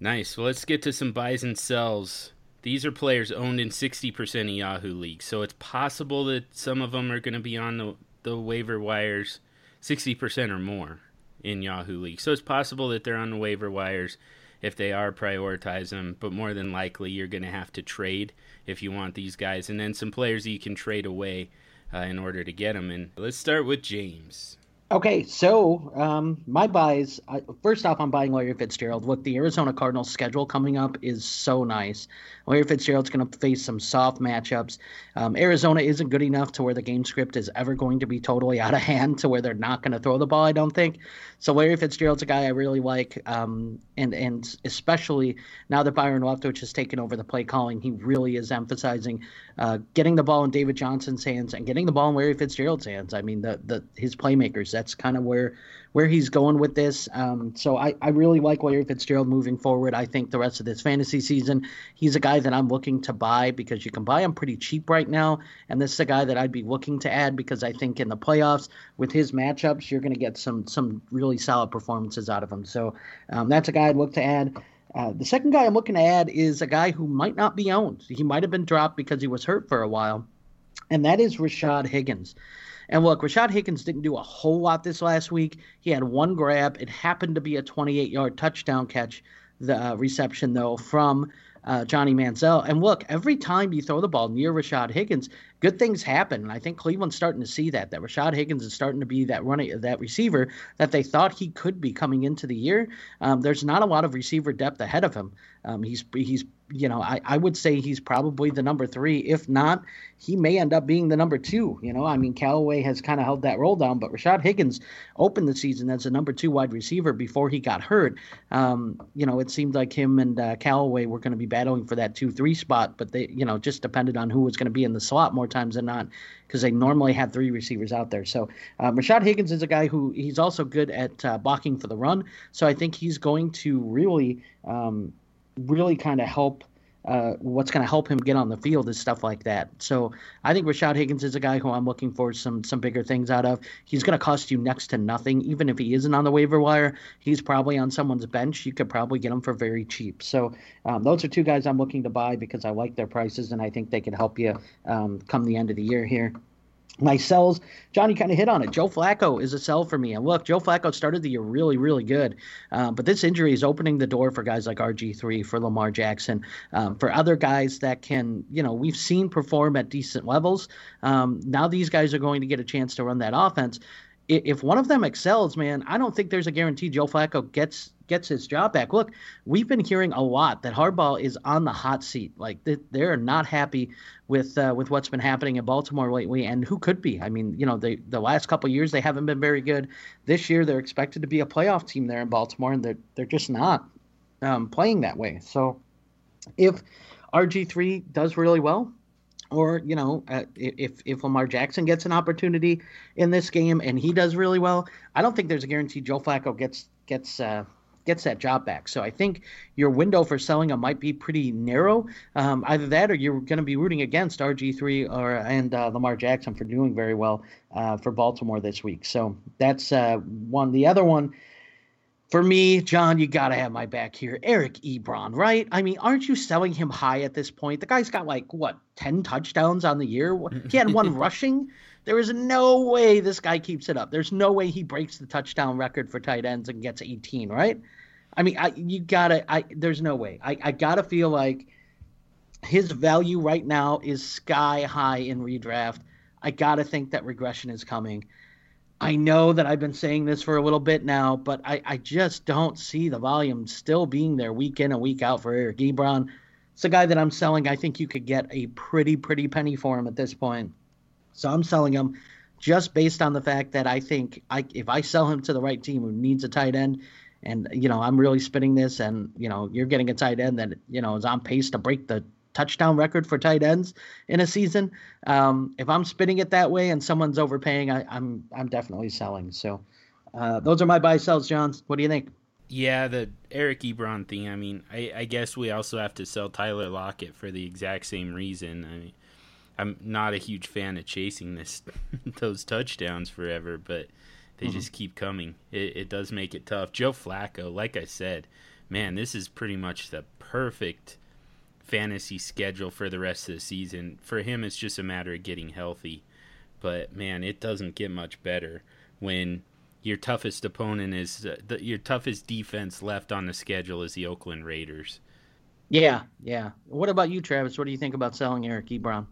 Nice. Well, let's get to some buys and sells. These are players owned in 60% of Yahoo leagues, so it's possible that some of them are going to be on the, the waiver wires 60% or more in Yahoo leagues. So it's possible that they're on the waiver wires if they are prioritize them, but more than likely you're going to have to trade if you want these guys, and then some players you can trade away uh, in order to get them. And let's start with James. Okay, so um, my buys. I, first off, I'm buying Larry Fitzgerald. Look, the Arizona Cardinals schedule coming up is so nice. Larry Fitzgerald's going to face some soft matchups. Um, Arizona isn't good enough to where the game script is ever going to be totally *laughs* out of hand to where they're not going to throw the ball. I don't think. So Larry Fitzgerald's a guy I really like, um, and and especially now that Byron Leftwich has taken over the play calling, he really is emphasizing uh, getting the ball in David Johnson's hands and getting the ball in Larry Fitzgerald's hands. I mean, the the his playmakers. That's kind of where where he's going with this. Um, so I, I really like Larry Fitzgerald moving forward. I think the rest of this fantasy season, he's a guy that I'm looking to buy because you can buy him pretty cheap right now. And this is a guy that I'd be looking to add because I think in the playoffs with his matchups, you're going to get some some really solid performances out of him. So um, that's a guy I'd look to add. Uh, the second guy I'm looking to add is a guy who might not be owned. He might have been dropped because he was hurt for a while, and that is Rashard Higgins. And look, Rashard Higgins didn't do a whole lot this last week. He had one grab. It happened to be a 28 yard touchdown catch, the uh, reception, though, from uh, Johnny Manziel. And look, every time you throw the ball near Rashard Higgins, good things happen. And I think Cleveland's starting to see that that Rashard Higgins is starting to be that running that receiver that they thought he could be coming into the year. Um, there's not a lot of receiver depth ahead of him. Um, he's he's you know I, I would say he's probably the number three. If not, he may end up being the number two. You know, I mean Callaway has kind of held that role down, but Rashard Higgins opened the season as a number two wide receiver before he got hurt. Um, you know, it seemed like him and uh, Callaway were going to be battling for that two three spot, but they you know just depended on who was going to be in the slot more times than not because they normally had three receivers out there. So um, Rashard Higgins is a guy who he's also good at uh, blocking for the run. So I think he's going to really, um, really kind of help. Uh, what's going to help him get on the field is stuff like that. So I think Rashard Higgins is a guy who I'm looking for some some bigger things out of. He's going to cost you next to nothing, even if he isn't on the waiver wire. He's probably on someone's bench. You could probably get him for very cheap. So um, those are two guys I'm looking to buy because I like their prices and I think they could help you um, come the end of the year here. My sells, Johnny kind of hit on it. Joe Flacco is a sell for me. And look, Joe Flacco started the year really, really good. Um, but this injury is opening the door for guys like RG3, for Lamar Jackson, um, for other guys that can, you know, we've seen perform at decent levels. Um, now these guys are going to get a chance to run that offense. If one of them excels, man, I don't think there's a guarantee Joe Flacco gets gets his job back. Look, we've been hearing a lot that Harbaugh is on the hot seat. Like they're not happy with uh, with what's been happening in Baltimore lately, and who could be? I mean, you know, they, the last couple years they haven't been very good. This year they're expected to be a playoff team there in Baltimore, and they're they're just not um, playing that way. So if RG three does really well, or you know uh, if if Lamar Jackson gets an opportunity in this game and he does really well, I don't think there's a guarantee Joe Flacco gets gets uh, gets that job back. So I think your window for selling him might be pretty narrow. Um, either that, or you're going to be rooting against RG3 or and uh, Lamar Jackson for doing very well uh, for Baltimore this week. So that's uh, one. The other one. For me, John, you got to have my back here. Eric Ebron, right? I mean, aren't you selling him high at this point? The guy's got like, what, 10 touchdowns on the year? He had one *laughs* rushing. There is no way this guy keeps it up. There's no way he breaks the touchdown record for tight ends and gets 18, right? I mean, I you gotta. I there's no way. I I gotta feel like his value right now is sky high in redraft. I gotta think that regression is coming. I know that I've been saying this for a little bit now, but I, I just don't see the volume still being there week in and week out for Eric Ebron. It's a guy that I'm selling. I think you could get a pretty, pretty penny for him at this point. So I'm selling him just based on the fact that I think I, if I sell him to the right team who needs a tight end, and you know I'm really spinning this, and you know you're getting a tight end that you know is on pace to break the touchdown record for tight ends in a season. Um, if I'm spinning it that way and someone's overpaying, I, am I'm, I'm definitely selling. So uh, those are my buy sells, John. What do you think? Yeah, the Eric Ebron thing. I mean, I, I guess we also have to sell Tyler Lockett for the exact same reason. I mean, I'm not a huge fan of chasing this *laughs* those touchdowns forever, but they mm-hmm. just keep coming. It, it does make it tough. Joe Flacco, like I said, man, this is pretty much the perfect fantasy schedule for the rest of the season. For him, it's just a matter of getting healthy. But man, it doesn't get much better when your toughest opponent is uh, the, your toughest defense left on the schedule is the Oakland Raiders. Yeah, yeah. What about you, Travis? What do you think about selling Eric Ebron?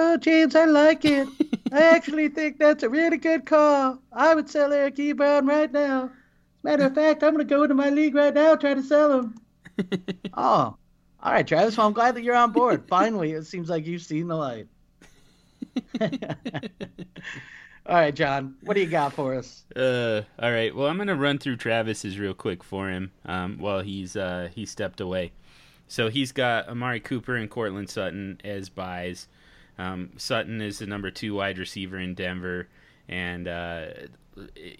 Oh, James, I like it. *laughs* I actually think that's a really good call. I would sell Eric Ebron right now. Matter of fact, I'm going to go into my league right now, try to sell him. *laughs* oh, all right, Travis. Well, I'm glad that you're on board. Finally, it seems like you've seen the light. *laughs* all right, John. What do you got for us? Uh, all right. Well, I'm gonna run through Travis's real quick for him. Um, while he's uh he stepped away. So he's got Amari Cooper and Courtland Sutton as buys. Um, Sutton is the number two wide receiver in Denver, and uh,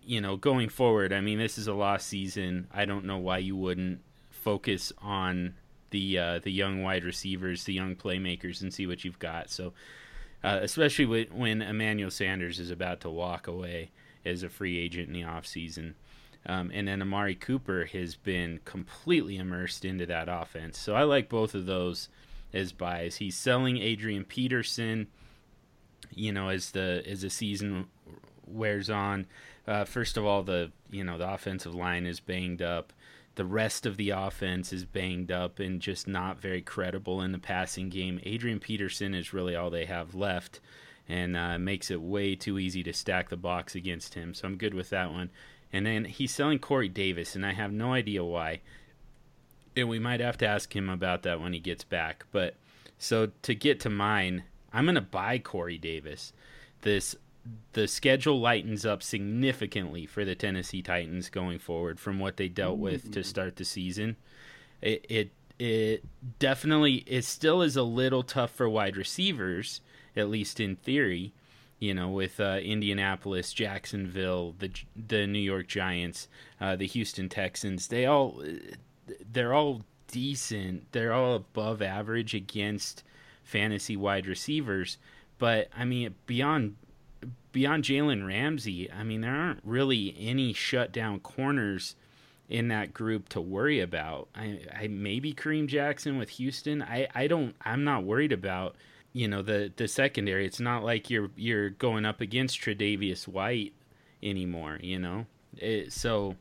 you know going forward, I mean this is a lost season. I don't know why you wouldn't focus on the uh, the young wide receivers, the young playmakers, and see what you've got. So, uh, especially when when Emmanuel Sanders is about to walk away as a free agent in the offseason. Um, and then Amari Cooper has been completely immersed into that offense. So I like both of those as buys. He's selling Adrian Peterson, you know, as the as the season wears on. Uh, first of all, the you know the offensive line is banged up the rest of the offense is banged up and just not very credible in the passing game. Adrian Peterson is really all they have left and uh, makes it way too easy to stack the box against him. So I'm good with that one. And then he's selling Corey Davis, and I have no idea why. And we might have to ask him about that when he gets back. But so to get to mine, I'm going to buy Corey Davis. This the schedule lightens up significantly for the Tennessee Titans going forward from what they dealt with to start the season. It it it definitely it still is a little tough for wide receivers, at least in theory. You know, with uh, Indianapolis, Jacksonville, the the New York Giants, uh, the Houston Texans, they all they're all decent. They're all above average against fantasy wide receivers. But I mean, beyond beyond Jalen Ramsey, I mean, there aren't really any shutdown corners in that group to worry about. I, I maybe Kareem Jackson with Houston. I, I don't. I'm not worried about you know the the secondary. It's not like you're you're going up against Tre'Davious White anymore. You know, it, so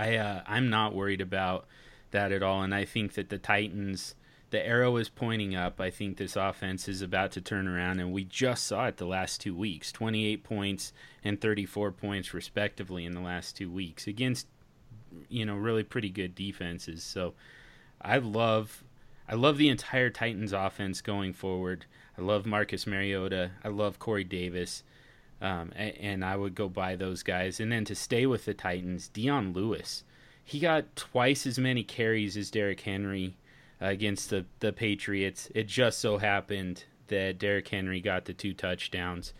I uh, I'm not worried about that at all. And I think that the Titans the arrow is pointing up. I think this offense is about to turn around, and we just saw it the last two weeks 28 points and 34 points, respectively, in the last two weeks against, you know, really pretty good defenses. So I love. I love the entire Titans offense going forward. I love Marcus Mariota. I love Corey Davis. Um, and, and I would go buy those guys. And then to stay with the Titans, Dion Lewis. He got twice as many carries as Derrick Henry against the, the Patriots. It just so happened that Derrick Henry got the two touchdowns.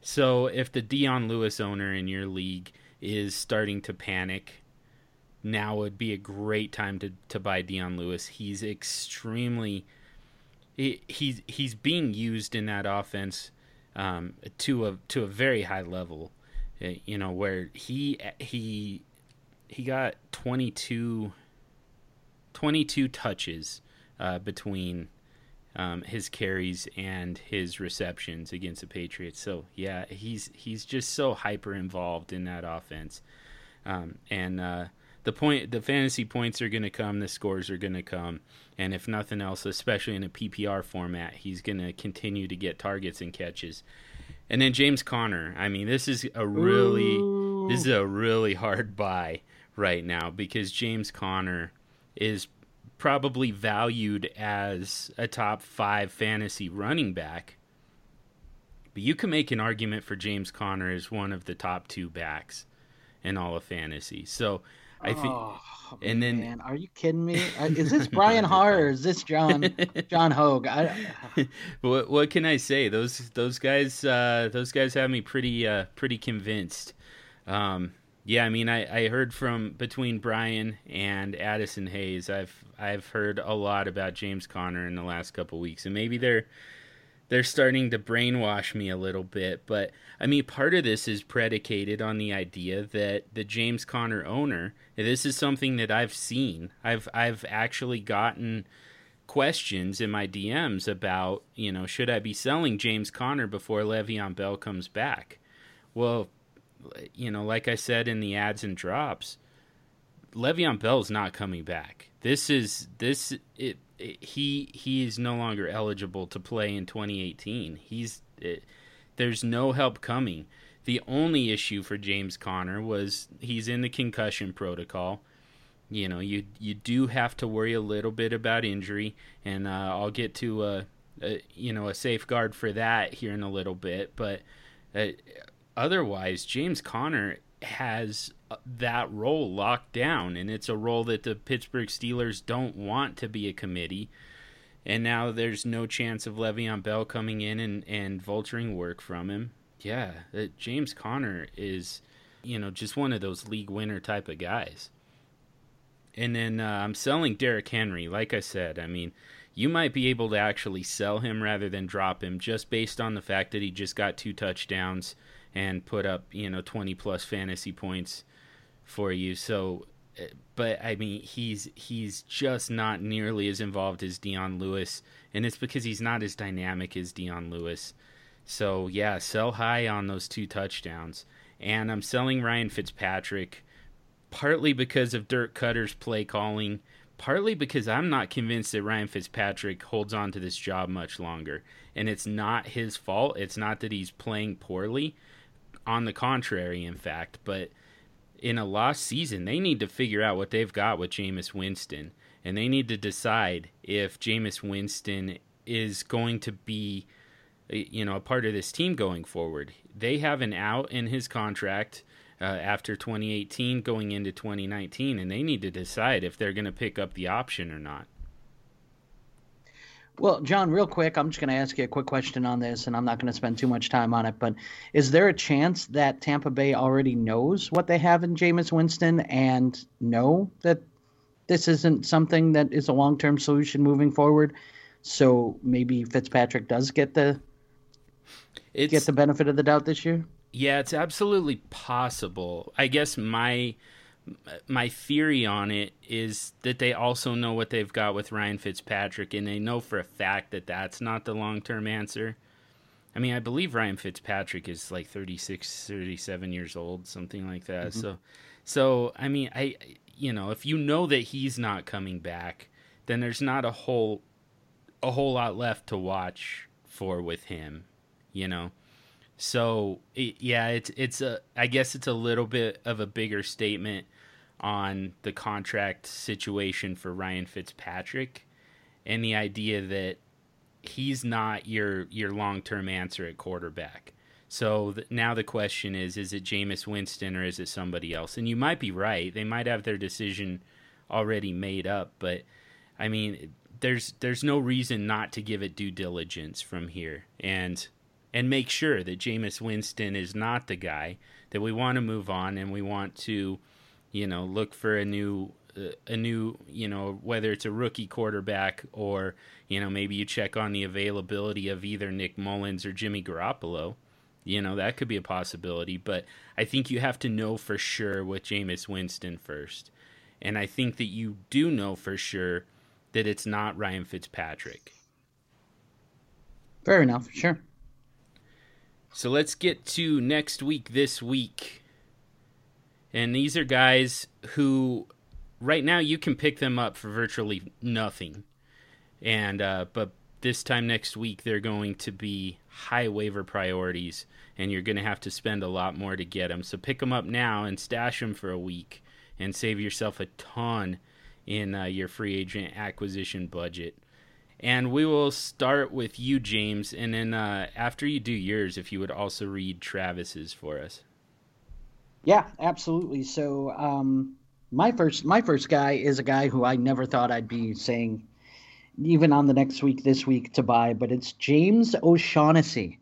So if the Dion Lewis owner in your league is starting to panic, now would be a great time to, to buy Dion Lewis. He's extremely he, he's he's being used in that offense um, to a to a very high level. Uh, you know where he he he got 22, 22 touches uh, between um, his carries and his receptions against the Patriots. So yeah, he's he's just so hyper involved in that offense. Um, and uh, the point the fantasy points are going to come, the scores are going to come, and if nothing else, especially in a PPR format, he's going to continue to get targets and catches. And then James Conner. I mean, this is a really Ooh. this is a really hard buy right now because James Conner is probably valued as a top 5 fantasy running back. But you can make an argument for James Conner as one of the top 2 backs in all of fantasy. So I think. Oh, and then, man, are you kidding me? Uh, is this *laughs* Brian Har or is this John John Hogue? I, *laughs* what what can I say? Those those guys uh, those guys have me pretty uh, pretty convinced. Um, yeah, I mean, I, I heard from between Brian and Addison Hayes. I've I've heard a lot about James Conner in the last couple weeks, and maybe they're they're starting to brainwash me a little bit. But I mean, part of this is predicated on the idea that the James Conner owner. This is something that I've seen. I've I've actually gotten questions in my DMs about you know should I be selling James Conner before Le'Veon Bell comes back? Well, you know, like I said in the adds and drops, Le'Veon Bell's not coming back. This is this it he he is no longer eligible to play in 2018. He's it, there's no help coming. The only issue for James Conner was he's in the concussion protocol. You know, you you do have to worry a little bit about injury, and uh, I'll get to a, a, you know a safeguard for that here in a little bit. But uh, otherwise, James Conner has uh, that role locked down, and it's a role that the Pittsburgh Steelers don't want to be a committee. And now there's no chance of Le'Veon Bell coming in and, and vulturing work from him. Yeah, uh, James Conner is, you know, just one of those league winner type of guys. And then uh, I'm selling Derrick Henry. Like I said, I mean, you might be able to actually sell him rather than drop him just based on the fact that he just got two touchdowns and put up, you know, 20 plus fantasy points for you. So, but I mean, he's he's just not nearly as involved as Dion Lewis, and it's because he's not as dynamic as Dion Lewis. So yeah, sell high on those two touchdowns, and I'm selling Ryan Fitzpatrick partly because of Dirk Koetter's play calling, partly because I'm not convinced that Ryan Fitzpatrick holds on to this job much longer. And it's not his fault. It's not that he's playing poorly. On the contrary, in fact, but in a lost season, they need to figure out what they've got with Jameis Winston, and they need to decide if Jameis Winston is going to be, you know, a part of this team going forward. They have an out in his contract uh, after 2018 going into 2019, and they need to decide if they're going to pick up the option or not. Well, John, real quick, I'm just going to ask you a quick question on this, and I'm not going to spend too much time on it. But is there a chance that Tampa Bay already knows what they have in Jameis Winston and know that this isn't something that is a long term solution moving forward? So maybe Fitzpatrick does get the it's, get the benefit of the doubt this year. Yeah, it's absolutely possible. I guess my my theory on it is that they also know what they've got with Ryan Fitzpatrick, and they know for a fact that that's not the long term answer. I mean, I believe Ryan Fitzpatrick is like 36, 37 years old, something like that. Mm-hmm. So, so I mean, I, you know, if you know that he's not coming back, then there's not a whole, a whole lot left to watch for with him, you know. So it, yeah, it's it's a I guess it's a little bit of a bigger statement on the contract situation for Ryan Fitzpatrick and the idea that he's not your your long-term answer at quarterback. So th- now the question is is it Jameis Winston or is it somebody else? And you might be right. They might have their decision already made up, but I mean there's there's no reason not to give it due diligence from here and and make sure that Jameis Winston is not the guy that we want to move on and we want to you know, look for a new uh, a new, you know, whether it's a rookie quarterback or, you know, maybe you check on the availability of either Nick Mullens or Jimmy Garoppolo. You know, that could be a possibility, but I think you have to know for sure with Jameis Winston first. And I think that you do know for sure that it's not Ryan Fitzpatrick. Fair enough, sure. So let's get to next week, this week. And these are guys who right now you can pick them up for virtually nothing, and uh, but this time next week they're going to be high waiver priorities, and you're going to have to spend a lot more to get them. So pick them up now and stash them for a week, and save yourself a ton in uh, your free agent acquisition budget. And we will start with you, James, and then uh, after you do yours, if you would also read Travis's for us. Yeah, absolutely. So um, my first my first guy is a guy who I never thought I'd be saying, even on the next week, this week to buy, but it's James O'Shaughnessy.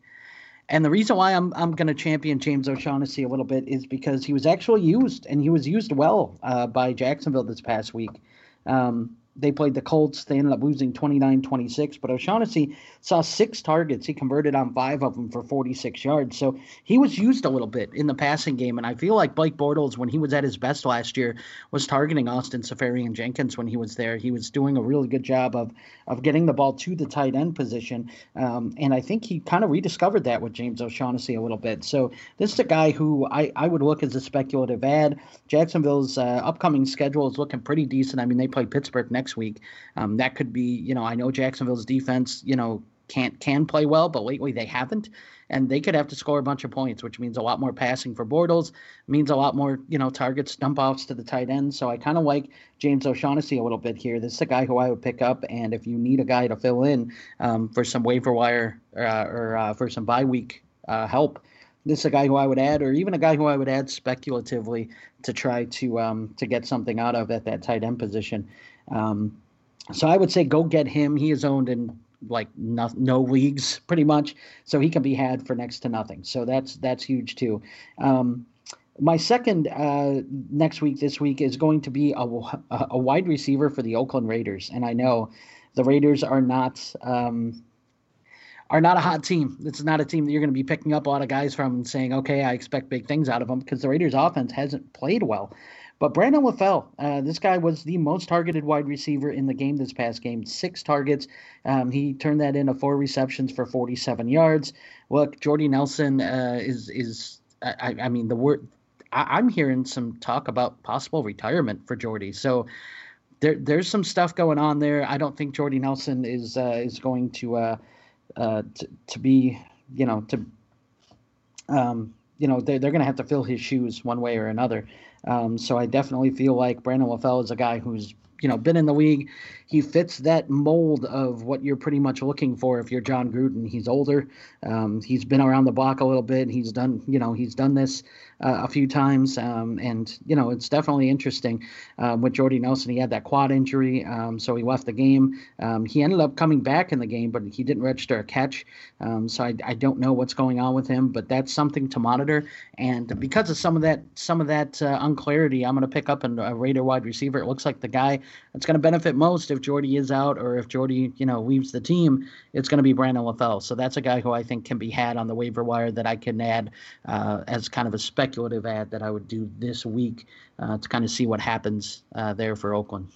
And the reason why I'm I'm going to champion James O'Shaughnessy a little bit is because he was actually used, and he was used well uh, by Jacksonville this past week. Um, they played the Colts. They ended up losing 29 26. But O'Shaughnessy saw six targets. He converted on five of them for 46 yards. So he was used a little bit in the passing game. And I feel like Blake Bortles, when he was at his best last year, was targeting Austin Seferian-Jenkins when he was there. He was doing a really good job of, of getting the ball to the tight end position. Um, and I think he kind of rediscovered that with James O'Shaughnessy a little bit. So this is a guy who I, I would look as a speculative add. Jacksonville's uh, upcoming schedule is looking pretty decent. I mean, they play Pittsburgh next next week. Um, that could be, you know, I know Jacksonville's defense, you know, can't can play well, but lately they haven't, and they could have to score a bunch of points, which means a lot more passing for Bortles, means a lot more, you know, targets, dump offs to the tight end. So I kind of like James O'Shaughnessy a little bit here. This is a guy who I would pick up, and if you need a guy to fill in um, for some waiver wire uh, or uh, for some bye week uh, help, this is a guy who I would add, or even a guy who I would add speculatively to try to um, to get something out of at that tight end position. Um, so I would say go get him. He is owned in like no, no, leagues pretty much, so he can be had for next to nothing. So that's that's huge too. Um, my second uh, next week, this week is going to be a, a wide receiver for the Oakland Raiders, and I know the Raiders are not. Um, are not a hot team. It's not a team that you're going to be picking up a lot of guys from and saying, okay, I expect big things out of them because the Raiders' offense hasn't played well. But Brandon LaFell, uh, this guy was the most targeted wide receiver in the game this past game. Six targets. Um, he turned that into four receptions for 47 yards. Look, Jordy Nelson uh, is is I, I, mean the word. I, am hearing some talk about possible retirement for Jordy. So there there's some stuff going on there. I don't think Jordy Nelson is uh, is going to, uh, uh, to to be you know to um, you know they're, they're going to have to fill his shoes one way or another. Um, so I definitely feel like Brandon LaFell is a guy who's you know been in the league. He fits that mold of what you're pretty much looking for if you're Jon Gruden. He's older. Um, he's been around the block a little bit. He's done you know he's done this uh, a few times, um, and you know it's definitely interesting. Um, with Jordy Nelson, he had that quad injury, um, so he left the game. Um, he ended up coming back in the game, but he didn't register a catch. Um, so I, I don't know what's going on with him, but that's something to monitor. And because of some of that some of that uh, unclarity, I'm going to pick up a Raider wide receiver. It looks like the guy that's going to benefit most if Jordy is out or if Jordy you know leaves the team. It's going to be Brandon LaFell. So that's a guy who I think can be had on the waiver wire that I can add uh, as kind of a speculative add that I would do this week uh, to kind of see what happens uh, there for Oakland.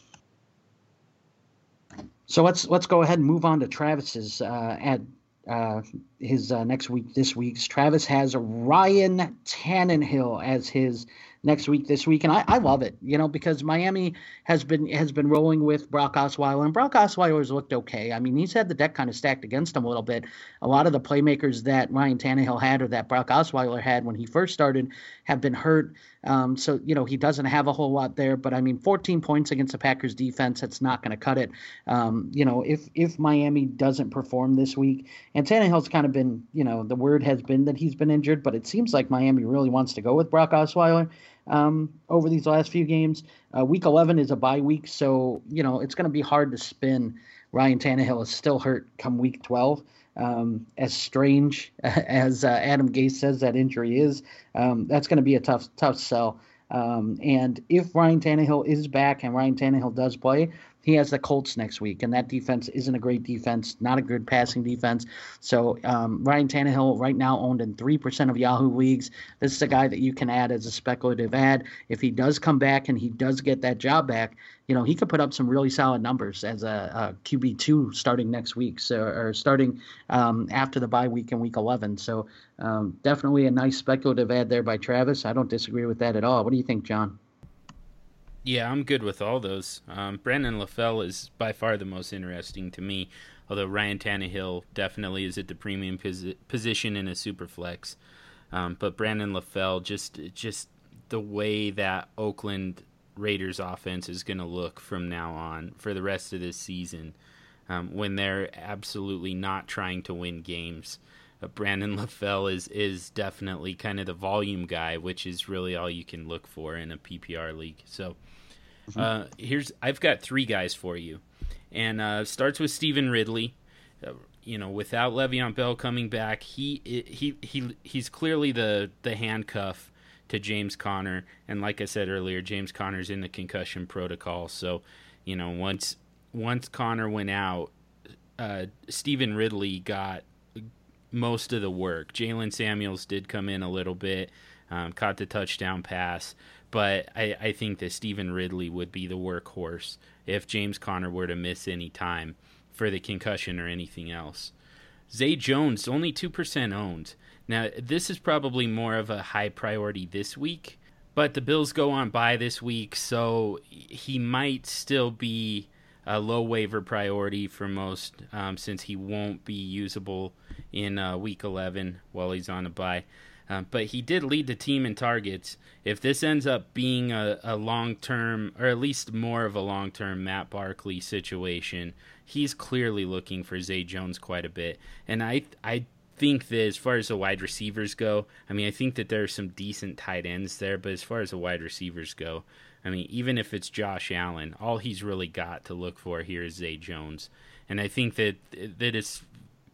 So let's let's go ahead and move on to Travis's uh, add. Uh, his uh, next week, this week's Travis has Ryan Tannehill as his next week, this week, and I, I love it, you know, because Miami has been has been rolling with Brock Osweiler, and Brock Osweiler's looked okay. I mean, he's had the deck kind of stacked against him a little bit. A lot of the playmakers that Ryan Tannehill had or that Brock Osweiler had when he first started have been hurt. Um, so you know he doesn't have a whole lot there, but I mean, 14 points against the Packers defense, that's not going to cut it. Um, you know, if if Miami doesn't perform this week, and Tannehill's kind of been, you know, the word has been that he's been injured, but it seems like Miami really wants to go with Brock Osweiler um, over these last few games. Uh, week 11 is a bye week, so you know it's going to be hard to spin. Ryan Tannehill is still hurt come week 12. Um, as strange *laughs* as uh, Adam Gase says that injury is, um, that's going to be a tough tough sell. Um, and if Ryan Tannehill is back and Ryan Tannehill does play, he has the Colts next week, and that defense isn't a great defense, not a good passing defense. So um, Ryan Tannehill right now owned in three percent of Yahoo leagues. This is a guy that you can add as a speculative add. If he does come back and he does get that job back, you know he could put up some really solid numbers as a, a QB two starting next week, so or starting um, after the bye week in week eleven. So um, definitely a nice speculative add there by Travis. I don't disagree with that at all. What do you think, John? Yeah, I'm good with all those. Um, Brandon LaFell is by far the most interesting to me, although Ryan Tannehill definitely is at the premium posi- position in a super flex. Um, but Brandon LaFell, just just the way that Oakland Raiders offense is going to look from now on for the rest of this season, um, when they're absolutely not trying to win games. Uh, Brandon *laughs* LaFell is is definitely kind of the volume guy, which is really all you can look for in a PPR league. So mm-hmm. uh, here's I've got three guys for you, and uh, starts with Stevan Ridley. Uh, you know, without Le'Veon Bell coming back, he he he he's clearly the the handcuff to James Conner, and like I said earlier, James Conner's in the concussion protocol. So, you know, once once Conner went out, uh, Stevan Ridley got most of the work. Jaylen Samuels did come in a little bit, um, caught the touchdown pass, but I, I think that Stevan Ridley would be the workhorse if James Conner were to miss any time for the concussion or anything else. Zay Jones, only 2% owned. Now, this is probably more of a high priority this week, but the Bills go on bye this week, so he might still be a low waiver priority for most um, since he won't be usable in uh, week 11 while he's on a bye. Uh, but he did lead the team in targets. If this ends up being a, a long term, or at least more of a long term Matt Barkley situation, he's clearly looking for Zay Jones quite a bit. And I I think that as far as the wide receivers go, I mean I think that there are some decent tight ends there, but as far as the wide receivers go, I mean even if it's Josh Allen, all he's really got to look for here is Zay Jones. And I think that that it's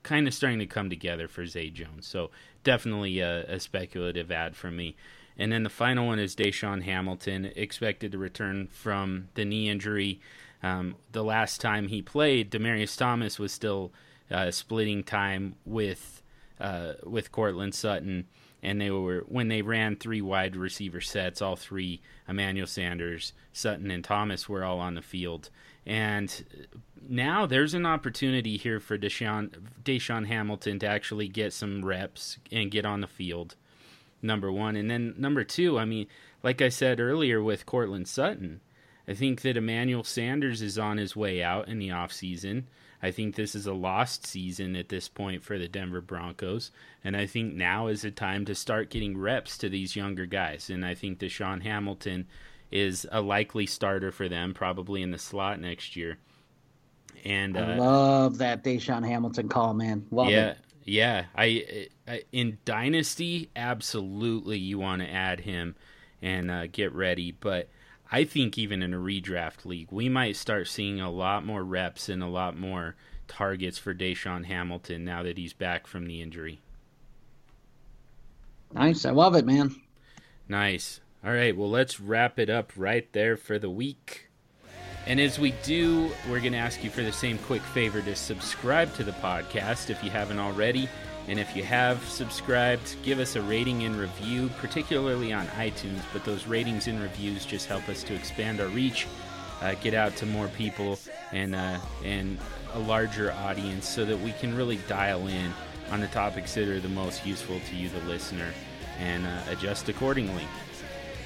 kind of starting to come together for Zay Jones. So definitely a, a speculative add for me. And then the final one is DaeSean Hamilton, expected to return from the knee injury. Um, the last time he played, Demaryius Thomas was still uh, splitting time with uh, with Courtland Sutton, and they were when they ran three wide receiver sets, all three Emmanuel Sanders, Sutton, and Thomas were all on the field. And now there's an opportunity here for DaeSean, DaeSean Hamilton to actually get some reps and get on the field. Number one, and then number two, I mean, like I said earlier with Courtland Sutton, I think that Emmanuel Sanders is on his way out in the offseason. I think this is a lost season at this point for the Denver Broncos. And I think now is the time to start getting reps to these younger guys. And I think DaeSean Hamilton is a likely starter for them, probably in the slot next year. And I uh, love that DaeSean Hamilton call, man. Love yeah, it. Yeah, I, I in Dynasty, absolutely you want to add him and uh, get ready. But I think even in a redraft league, we might start seeing a lot more reps and a lot more targets for DaeSean Hamilton now that he's back from the injury. Nice. I love it, man. Nice. All right. Well, let's wrap it up right there for the week. And as we do, we're going to ask you for the same quick favor to subscribe to the podcast if you haven't already. And if you have subscribed, give us a rating and review, particularly on iTunes. But those ratings and reviews just help us to expand our reach, uh, get out to more people, and uh, and a larger audience, so that we can really dial in on the topics that are the most useful to you, the listener, and uh, adjust accordingly.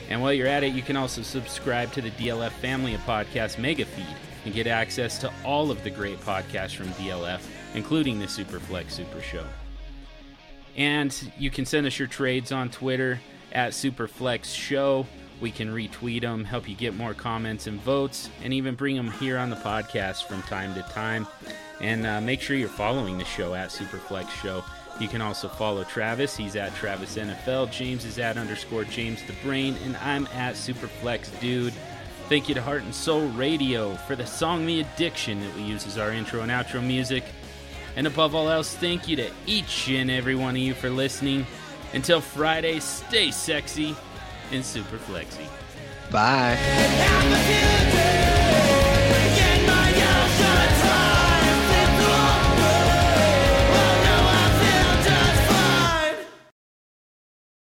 And while you're at it, you can also subscribe to the DLF family of podcasts mega feed and get access to all of the great podcasts from DLF, including the Superflex Super Show. And you can send us your trades on Twitter at Superflex Show. We can retweet them, help you get more comments and votes, and even bring them here on the podcast from time to time. And uh, make sure you're following the show at Superflex Show. You can also follow Travis. He's at Travis NFL. James is at underscore James the Brain, and I'm at Superflex Dude. Thank you to Heart and Soul Radio for the song The Addiction that we use as our intro and outro music. And above all else, thank you to each and every one of you for listening. Until Friday, stay sexy and super flexy. Bye.